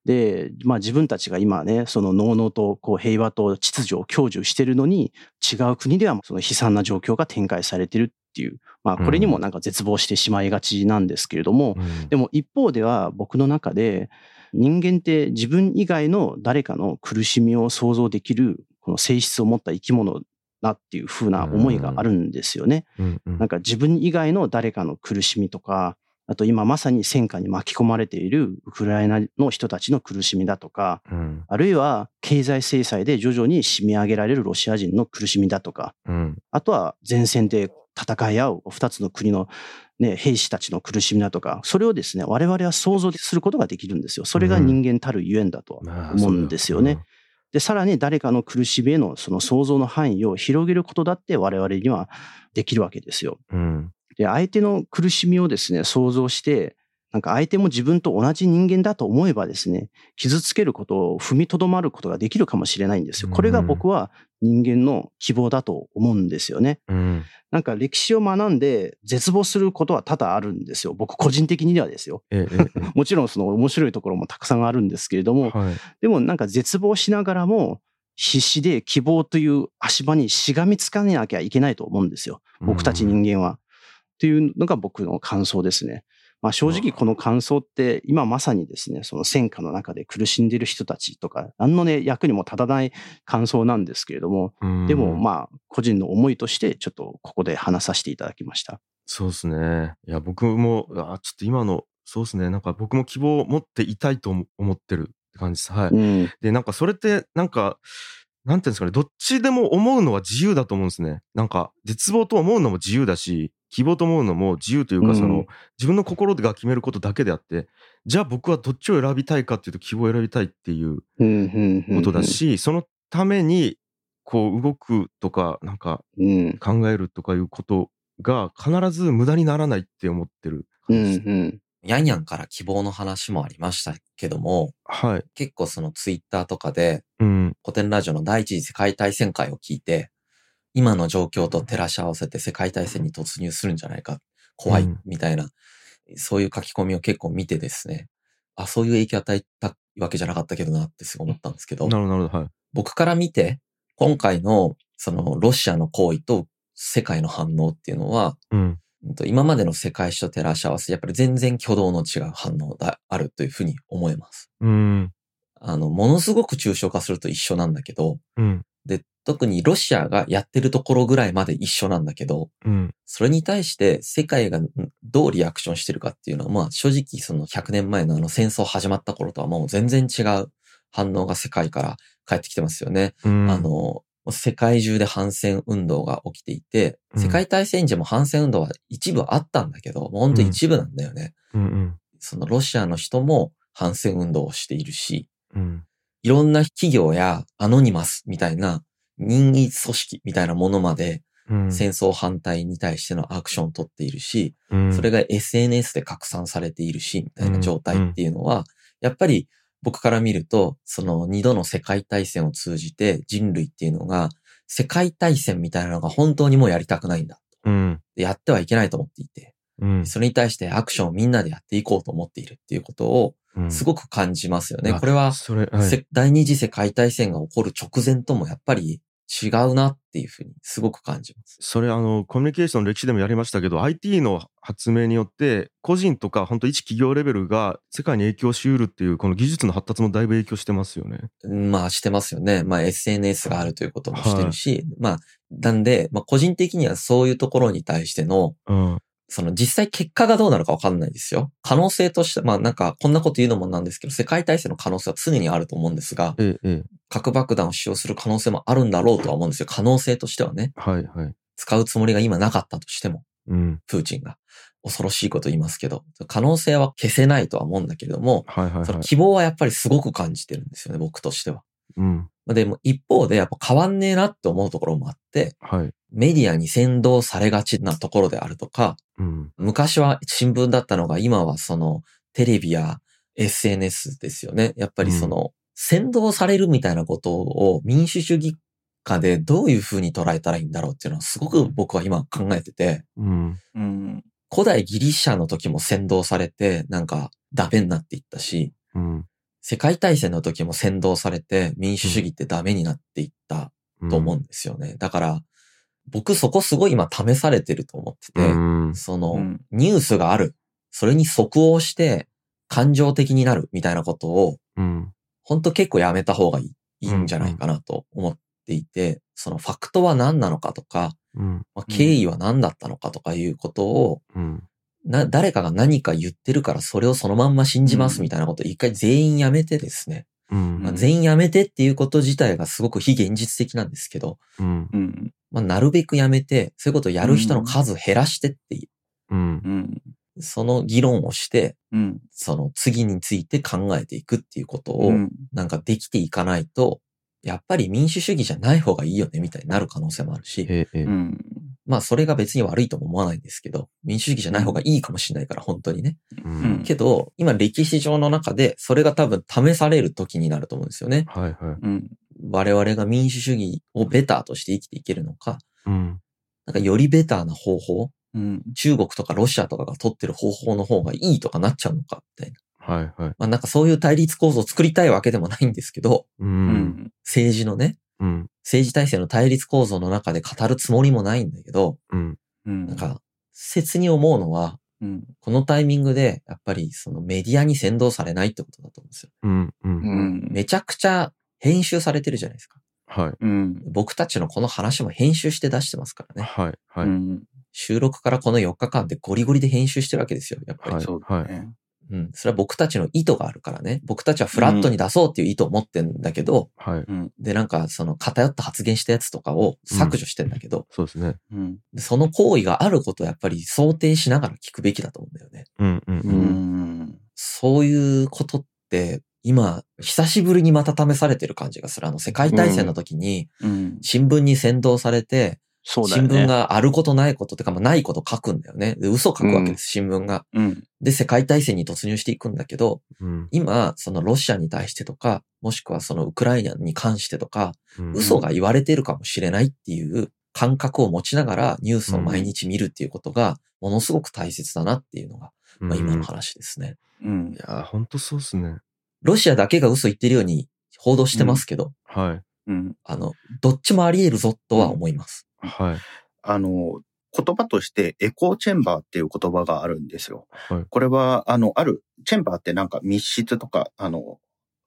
[SPEAKER 4] で、まあ自分たちが今ね、その農々とこう平和と秩序を享受してるのに、違う国ではその悲惨な状況が展開されてるっていう、まあこれにもなんか絶望してしまいがちなんですけれども、
[SPEAKER 6] うん。
[SPEAKER 4] でも一方では僕の中で人間って自分以外の誰かの苦しみを想像できるこの性質を持った生き物だっていう風な思いがあるんですよね。なんか自分以外の誰かの苦しみとか、あと今まさに戦火に巻き込まれているウクライナの人たちの苦しみだとか、
[SPEAKER 6] うん
[SPEAKER 4] あるいは経済制裁で徐々に締め上げられるロシア人の苦しみだとか、
[SPEAKER 6] うん
[SPEAKER 4] あとは前線で戦い合う二つの国の、ね、兵士たちの苦しみだとか、それをですね、我々は想像することができるんですよ。それが人間たるゆえんだと
[SPEAKER 6] まあ
[SPEAKER 4] 思うんですよね。で、さらに誰かの苦しみへのその想像の範囲を広げることだって我々にはできるわけですよ。
[SPEAKER 6] うん
[SPEAKER 4] で、相手の苦しみをですね、想像して、なんか相手も自分と同じ人間だと思えばですね、傷つけることを踏みとどまることができるかもしれないんですよ。これが僕は人間の希望だと思うんですよね。
[SPEAKER 6] うん
[SPEAKER 4] なんか歴史を学んで絶望することは多々あるんですよ。僕個人的にはですよ。
[SPEAKER 6] ええええ
[SPEAKER 4] もちろんその面白いところもたくさんあるんですけれども、
[SPEAKER 6] はい
[SPEAKER 4] でもなんか絶望しながらも必死で希望という足場にしがみつかなきゃいけないと思うんですよ。僕たち人間は。っていうのが僕の感想ですね。まあ正直この感想って今まさにですね、その戦火の中で苦しんでいる人たちとか、何のね、役にも立たない感想なんですけれども、
[SPEAKER 6] うん
[SPEAKER 4] でもまあ個人の思いとしてちょっとここで話させていただきました。
[SPEAKER 6] そうですね。いや、僕も、あちょっと今の、そうですね。なんか僕も希望を持っていたいと思思ってるって感じです。はい。
[SPEAKER 4] うん。
[SPEAKER 6] で、なんかそれって、なんか、なんていうんですかね、どっちでも思うのは自由だと思うんですね。なんか、絶望と思うのも自由だし、希望と思うのも自由というか、
[SPEAKER 4] うん
[SPEAKER 6] その、自分の心が決めることだけであって、じゃあ僕はどっちを選びたいかっていうと、希望を選びたいっていう
[SPEAKER 4] うんうんうん
[SPEAKER 6] ことだし、そのために、こう動くとか、なんか
[SPEAKER 4] うん。
[SPEAKER 6] 考えるとかいうことが必ず無駄にならないって思ってる
[SPEAKER 4] うん
[SPEAKER 6] 感じです。
[SPEAKER 4] うん。
[SPEAKER 7] ヤンヤンから希望の話もありましたけども、
[SPEAKER 6] はい。
[SPEAKER 7] 結構そのツイッターとかで
[SPEAKER 6] うん。
[SPEAKER 7] 古典ラジオの第一次世界大戦会を聞いて、今の状況と照らし合わせて世界大戦に突入するんじゃないか、怖い
[SPEAKER 6] うん、
[SPEAKER 7] みたいな、そういう書き込みを結構見てですね、あ、そういう影響を与えたわけじゃなかったけどなってすごい思ったんですけど、
[SPEAKER 6] なるほど、なるほど。はい。
[SPEAKER 7] 僕から見て、今回のそのロシアの行為と世界の反応っていうのは、
[SPEAKER 6] うん。
[SPEAKER 7] 今までの世界史と照らし合わせて、やっぱり全然挙動の違う反応があるというふうに思います。
[SPEAKER 6] うん。
[SPEAKER 7] あの、ものすごく抽象化すると一緒なんだけど、
[SPEAKER 6] うん。
[SPEAKER 7] で、特にロシアがやってるところぐらいまで一緒なんだけど、
[SPEAKER 6] うん。
[SPEAKER 7] それに対して世界がんどうリアクションしてるかっていうのは、まあ正直その100年前のあの戦争始まった頃とはもう全然違う反応が世界から返ってきてますよね。
[SPEAKER 6] うん。
[SPEAKER 7] あ、の、世界中で反戦運動が起きていて、
[SPEAKER 6] うん
[SPEAKER 7] 世界大戦時も反戦運動は一部あったんだけど、もう本当に一部なんだよね。
[SPEAKER 6] うんうん。
[SPEAKER 7] そのロシアの人も反戦運動をしているし、
[SPEAKER 6] うん。
[SPEAKER 7] いろんな企業やアノニマスみたいな任意組織みたいなものまで
[SPEAKER 6] うん。
[SPEAKER 7] 戦争反対に対してのアクションを取っているし、
[SPEAKER 6] うん
[SPEAKER 7] それが SNS で拡散されているし、みたいな状態っていうのは、やっぱり僕から見ると、その二度の世界大戦を通じて人類っていうのが、世界大戦みたいなのが本当にもうやりたくないんだ。
[SPEAKER 6] うん。
[SPEAKER 7] でやってはいけないと思っていて、
[SPEAKER 6] うん。
[SPEAKER 7] それに対してアクションをみんなでやっていこうと思っているっていうことを
[SPEAKER 6] うん
[SPEAKER 7] すごく感じますよね。
[SPEAKER 6] あ
[SPEAKER 7] これは、
[SPEAKER 6] はい。
[SPEAKER 7] せ第二次世界大戦が起こる直前ともやっぱり違うなっていうふうにすごく感じます。
[SPEAKER 6] それあの、コミュニケーションの歴史でもやりましたけど、IT の発明によって、個人とか本当一企業レベルが世界に影響しうるっていう、この技術の発達もだいぶ影響してますよね。
[SPEAKER 7] まあしてますよね。まあ SNS があるということもしてるし、まあ、なんで、まあ個人的にはそういうところに対しての、
[SPEAKER 6] うん。
[SPEAKER 7] その実際結果がどうなるかわかんないですよ。可能性として、まあなんかこんなこと言うのもなんですけど、世界大戦の可能性は常にあると思うんですが、
[SPEAKER 6] ええ、ええ。
[SPEAKER 7] 核爆弾を使用する可能性もあるんだろうとは思うんですよ。可能性としてはね。
[SPEAKER 6] はい、はい。
[SPEAKER 7] 使うつもりが今なかったとしても、
[SPEAKER 6] うん。
[SPEAKER 7] プーチンが。恐ろしいこと言いますけど、可能性は消せないとは思うんだけれども、
[SPEAKER 6] はいはいはい。
[SPEAKER 7] その希望はやっぱりすごく感じてるんですよね、僕としては。
[SPEAKER 6] うん。
[SPEAKER 7] まあでも一方でやっぱ変わんねえなって思うところもあって、
[SPEAKER 6] はい。
[SPEAKER 7] メディアに先導されがちなところであるとか、
[SPEAKER 6] うん。
[SPEAKER 7] 昔は新聞だったのが今はそのテレビや SNS ですよね。やっぱりその、先導されるみたいなことを民主主義下でどういうふうに捉えたらいいんだろうっていうのはすごく僕は今考えてて、
[SPEAKER 6] うん。
[SPEAKER 5] うん。
[SPEAKER 7] 古代ギリシャの時も先導されてなんかダメになっていったし、
[SPEAKER 6] うん。
[SPEAKER 7] 世界大戦の時も先導されて民主主義ってダメになっていったと思うんですよね。だから、僕そこすごい今試されてると思ってて、
[SPEAKER 6] うん。
[SPEAKER 7] その、
[SPEAKER 5] うん
[SPEAKER 7] ニュースがある。それに即応して感情的になるみたいなことを、
[SPEAKER 6] うん。
[SPEAKER 7] 本当結構やめた方がいいいいんじゃないかなと思っていて、そのファクトは何なのかとか、
[SPEAKER 6] うん。
[SPEAKER 7] まあ、経緯は何だったのかとかいうことを、
[SPEAKER 6] うん。
[SPEAKER 7] な、誰かが何か言ってるからそれをそのまんま信じますみたいなことを一回全員やめてですね。
[SPEAKER 6] うん
[SPEAKER 7] まあ、全員やめてっていうこと自体がすごく非現実的なんですけど、
[SPEAKER 6] うん。
[SPEAKER 5] うん。
[SPEAKER 7] まあ、なるべくやめて、そういうことをやる人の数減らしてってい
[SPEAKER 6] うん
[SPEAKER 5] う。ん。
[SPEAKER 7] う、その議論をして、
[SPEAKER 5] うん。
[SPEAKER 7] その次について考えていくっていうことを、
[SPEAKER 5] うん。
[SPEAKER 7] なんかできていかないと、やっぱり民主主義じゃない方がいいよねみたいになる可能性もあるし。まあそれが別に悪いとも思わないんですけど、民主主義じゃない方がいいかもしれないから、本当にね。
[SPEAKER 6] うん。
[SPEAKER 7] けど、今歴史上の中で、それが多分試される時になると思うんですよね。
[SPEAKER 6] はいはい。
[SPEAKER 5] うん。
[SPEAKER 7] 我々が民主主義をベターとして生きていけるのか、
[SPEAKER 6] うん。
[SPEAKER 7] なんかよりベターな方法、
[SPEAKER 5] うん。
[SPEAKER 7] 中国とかロシアとかが取ってる方法の方がいいとかなっちゃうのか、みたいな。
[SPEAKER 6] はいはい。
[SPEAKER 7] まあなんかそういう対立構造を作りたいわけでもないんですけど、
[SPEAKER 6] う。
[SPEAKER 5] うんん。
[SPEAKER 7] 政治のね、
[SPEAKER 6] うん。
[SPEAKER 7] 政治体制の対立構造の中で語るつもりもないんだけど、
[SPEAKER 6] うん。
[SPEAKER 5] うん。
[SPEAKER 7] なんか、切に思うのは、
[SPEAKER 5] うん。
[SPEAKER 7] このタイミングで、やっぱりそのメディアに先導されないってことだと思うんですよ。
[SPEAKER 6] うん。う。
[SPEAKER 5] うんん。
[SPEAKER 7] めちゃくちゃ編集されてるじゃないですか。
[SPEAKER 6] はい。
[SPEAKER 5] うん。
[SPEAKER 7] 僕たちのこの話も編集して出してますからね。
[SPEAKER 6] はい。はい。
[SPEAKER 5] うん。
[SPEAKER 7] 収録からこの4日間でゴリゴリで編集してるわけですよ。やっぱり。
[SPEAKER 6] はい
[SPEAKER 5] そうだね。
[SPEAKER 7] うん。それは僕たちの意図があるからね。僕たちはフラットに出そうっていう意図を持ってんだけど、
[SPEAKER 6] はい。
[SPEAKER 5] うん。
[SPEAKER 7] で、なんかその偏った発言したやつとかを削除してんだけど、
[SPEAKER 6] そうですね。
[SPEAKER 5] うん。
[SPEAKER 7] でその行為があることをやっぱり想定しながら聞くべきだと思うんだよね。
[SPEAKER 6] うん。うん。
[SPEAKER 5] う
[SPEAKER 6] うん。
[SPEAKER 5] ん。
[SPEAKER 7] そういうことって、今、久しぶりにまた試されてる感じがする。あの、世界大戦の時に、
[SPEAKER 5] うん。
[SPEAKER 7] 新聞に先導されて、新
[SPEAKER 4] そうだよね。
[SPEAKER 7] 聞があることないことってか、まあ、ないこと書くんだよね。で嘘書くわけです、新聞が。
[SPEAKER 5] うん。
[SPEAKER 7] で、世界大戦に突入していくんだけど、
[SPEAKER 6] うん。
[SPEAKER 7] 今、そのロシアに対してとか、もしくはそのウクライナに関してとか、
[SPEAKER 6] うん
[SPEAKER 7] 嘘が言われてるかもしれないっていう感覚を持ちながらニュースを毎日見るっていうことが、ものすごく大切だなっていうのが、まあ、今の話ですね。
[SPEAKER 5] うん
[SPEAKER 6] い。やー、ほんとそうっすね。
[SPEAKER 7] ロシアだけが嘘言ってるように報道してますけど、
[SPEAKER 6] はい。
[SPEAKER 5] うん。
[SPEAKER 7] あの、どっちもあり得るぞとは思います。
[SPEAKER 6] はい。
[SPEAKER 5] あの、言葉としてエコーチェンバーっていう言葉があるんですよ。
[SPEAKER 6] はい
[SPEAKER 5] これは、あの、ある、チェンバーってなんか密室とか、あの、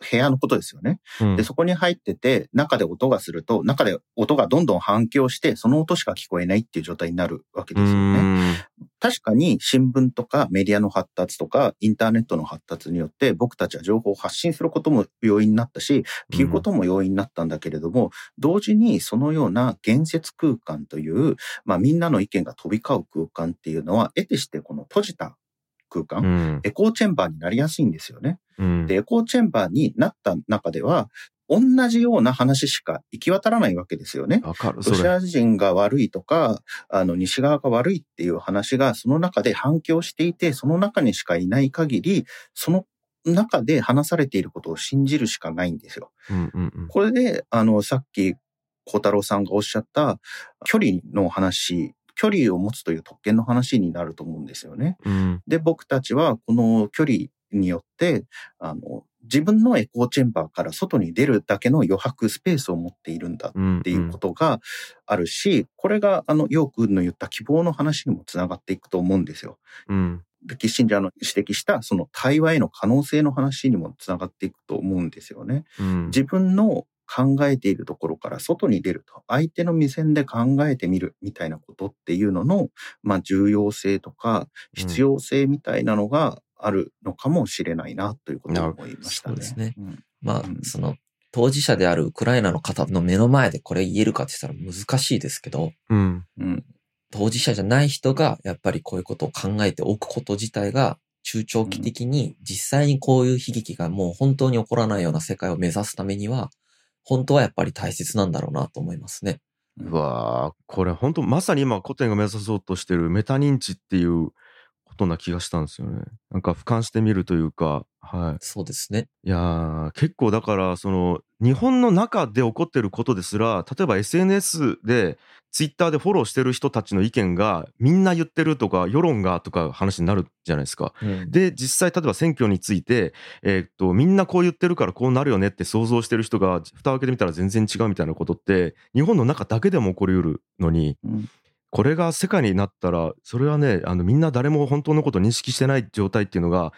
[SPEAKER 5] 部屋のことですよね。
[SPEAKER 6] うん
[SPEAKER 5] で、そこに入ってて、中で音がすると、中で音がどんどん反響して、その音しか聞こえないっていう状態になるわけ
[SPEAKER 6] う
[SPEAKER 5] ですよね。
[SPEAKER 6] ん。
[SPEAKER 5] 確かに新聞とかメディアの発達とかインターネットの発達によって僕たちは情報を発信することも容易になったし、聞くことも容易になったんだけれども、同時にそのような言説空間という、まあみんなの意見が飛び交う空間っていうのは、得てしてこの閉じた空間、
[SPEAKER 6] うん。
[SPEAKER 5] エコーチェンバーになりやすいんですよね。
[SPEAKER 6] うん。
[SPEAKER 5] で、エコーチェンバーになった中では、同じような話しか行き渡らないわけですよね。ロシア人が悪いとか、あの、西側が悪いっていう話がその中で反響していて、その中にしかいない限り、その中で話されていることを信じるしかないんですよ。
[SPEAKER 6] うんうんうん。
[SPEAKER 5] これで、あの、さっき小太郎さんがおっしゃった距離の話、距離を持つという特権の話になると思うんですよね。
[SPEAKER 6] うん。
[SPEAKER 5] で、僕たちはこの距離によって、あの、自分のエコーチェンバーから外に出るだけの余白スペースを持っているんだ
[SPEAKER 6] うん。
[SPEAKER 5] っていうことがあるし、これがあの、ヨークの言った希望の話にもつながっていくと思うんですよ。
[SPEAKER 6] うん。
[SPEAKER 5] でキッシンジャーの指摘したその対話への可能性の話にもつながっていくと思うんですよね。
[SPEAKER 6] うん。
[SPEAKER 5] 自分の考えているところから外に出ると、相手の目線で考えてみるみたいなことっていうのの、まあ重要性とか必要性みたいなのがあるのかもしれないなということを思いましたね。
[SPEAKER 7] そうですね
[SPEAKER 5] うん
[SPEAKER 7] まあ
[SPEAKER 5] うん、
[SPEAKER 7] その、当事者であるウクライナの方の目の前でこれ言えるかって言ったら難しいですけど、
[SPEAKER 6] うん。
[SPEAKER 5] うん。
[SPEAKER 7] 当事者じゃない人が、やっぱりこういうことを考えておくこと自体が、中長期的に実際にこういう悲劇がもう本当に起こらないような世界を目指すためには、本当はやっぱり大切なんだろうなと思いますね。
[SPEAKER 6] うわーこれ本当まさに今古典が目指そうとしてるメタ認知っていうことな気がしたんですよね。なんか俯瞰してみるというか、はい。
[SPEAKER 7] そうですね。
[SPEAKER 6] いやー結構だからその日本の中で起こってることですら例えば SNS でツイッターでフォローしてる人たちの意見がみんな言ってるとか世論がとか話になるじゃないですか。
[SPEAKER 7] うん
[SPEAKER 6] で実際例えば選挙について、えーっとみんなこう言ってるからこうなるよねって想像してる人が蓋を開けてみたら全然違うみたいなことって日本の中だけでも起こりうるのに、
[SPEAKER 5] うん
[SPEAKER 6] これが世界になったらそれはねあのみんな誰も本当のことを認識してない状態っていうのが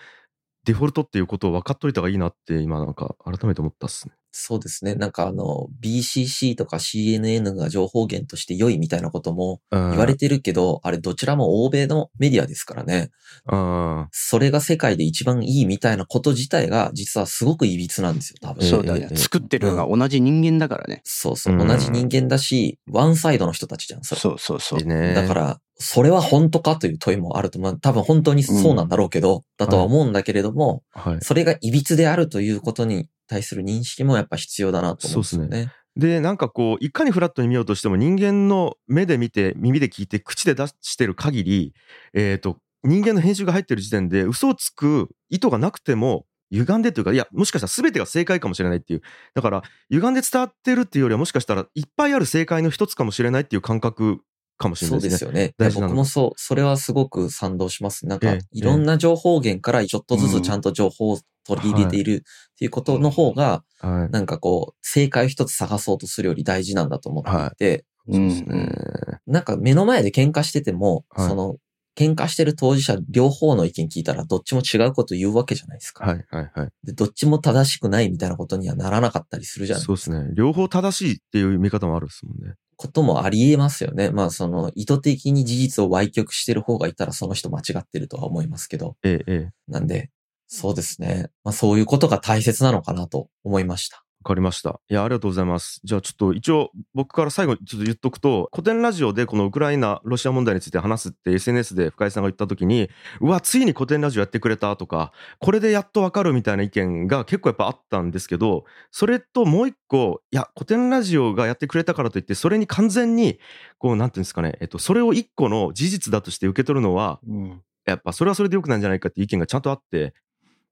[SPEAKER 6] デフォルトっていうことを分かっといた方がいいなって今なんか改めて思ったっすね。
[SPEAKER 7] そうですね。なんかあの、BCC とか CNN が情報源として良いみたいなことも
[SPEAKER 6] 言
[SPEAKER 7] 言われてるけど、あれどちらも欧米のメディアですからね。
[SPEAKER 6] あ
[SPEAKER 7] それが世界で一番いいみたいなこと自体が実はすごくいびつなんですよ、多分。
[SPEAKER 6] ええ
[SPEAKER 4] そうだね
[SPEAKER 6] え。え
[SPEAKER 4] 作ってるのが同じ人間だからね。
[SPEAKER 7] そうそうう。
[SPEAKER 6] ん
[SPEAKER 7] 同じ人間だし、ワンサイドの人たちじゃん、それ。
[SPEAKER 4] そうそうそう。
[SPEAKER 7] だから、それは本当かという問いもあると、まあ多分本当にそうなんだろうけど、だとは思うんだけれども、
[SPEAKER 6] はい。
[SPEAKER 7] それが歪であるということに対する認識もやっぱ必要だなと思うんですよ
[SPEAKER 6] そう
[SPEAKER 7] ね。
[SPEAKER 6] でなんかこういかにフラットに見ようとしても人間の目で見て耳で聞いて口で出してる限り、えー、と人間の編集が入ってる時点で嘘をつく意図がなくても歪んでというかいやもしかしたら全てが正解かもしれないっていうだから歪んで伝わってるっていうよりはもしかしたらいっぱいある正解の一つかもしれないっていう感覚かもしれな
[SPEAKER 7] そ
[SPEAKER 6] いうですね。
[SPEAKER 7] ですよね。
[SPEAKER 6] 大事
[SPEAKER 7] 僕もそう、それはすごく賛同します。なんか
[SPEAKER 6] ええ、
[SPEAKER 7] いろんな情報源からちょっとずつちゃんと情報を取り入れているっていうことの方が、
[SPEAKER 6] はい。
[SPEAKER 7] なんかこう、正解を一つ探そうとするより大事なんだと思っていて、
[SPEAKER 6] そうですね。
[SPEAKER 4] うん。
[SPEAKER 7] なんか目の前で喧嘩してても、
[SPEAKER 6] はい。
[SPEAKER 7] その、喧嘩してる当事者両方の意見聞いたらどっちも違うこと言うわけじゃないですか。
[SPEAKER 6] はいはいはい。
[SPEAKER 7] で、どっちも正しくないみたいなことにはならなかったりするじゃない
[SPEAKER 6] そうですね。両方正しいっていう見方もあるですもんね。
[SPEAKER 7] こともあり得ますよね。まあその意図的に事実を歪曲してる方がいたらその人間違ってるとは思いますけど。
[SPEAKER 6] ええええ。
[SPEAKER 7] なんで、そうですね。まあそういうことが大切なのかなと思いました。
[SPEAKER 6] わかりました。いや、ありがとうございます。じゃあちょっと一応僕から最後にちょっと言っとくと、古典ラジオでこのウクライナ、ロシア問題について話すって SNS で深井さんが言った時に、うわ、ついに古典ラジオやってくれたとか、これでやっとわかるみたいな意見が結構やっぱあったんですけど、それともう一個、いや、古典ラジオがやってくれたからといって、それに完全に、こう、なんていうんですかね、えっと、それを一個の事実だとして受け取るのは、
[SPEAKER 4] うん
[SPEAKER 6] やっぱそれはそれで良くないんじゃないかっていう意見がちゃんとあって、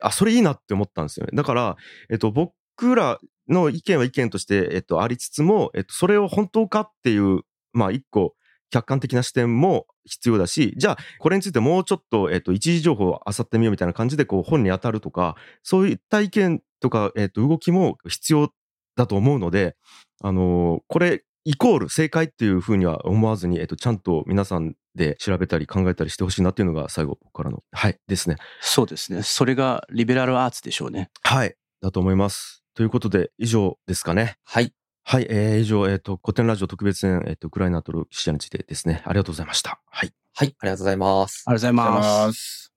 [SPEAKER 6] あ、それいいなって思ったんですよね。だから、えっと、僕らの意見は意見として、えっと、ありつつも、えっと、それを本当かっていう、まあ、一個、客観的な視点も必要だし、じゃあ、これについてもうちょっと、えっと、一時情報を漁ってみようみたいな感じで、こう、本に当たるとか、そういった意見とか、えっと、動きも必要だと思うので、あのーこれ、イコール正解っていうふうには思わずに、えっと、ちゃんと皆さんで調べたり考えたりしてほしいなっていうのが最後僕からの、はい、ですね。
[SPEAKER 4] そうですね。それがリベラルアーツでしょうね。
[SPEAKER 6] はい。だと思います。ということで、以上ですかね。
[SPEAKER 7] はい。
[SPEAKER 6] はい、えー、以上、えっ、と、古典ラジオ特別編、えっ、と、ウクライナとロシアについてですね。ありがとうございました。はい。
[SPEAKER 7] はい。ありがとうございます。
[SPEAKER 4] ありがとうございま。
[SPEAKER 5] す。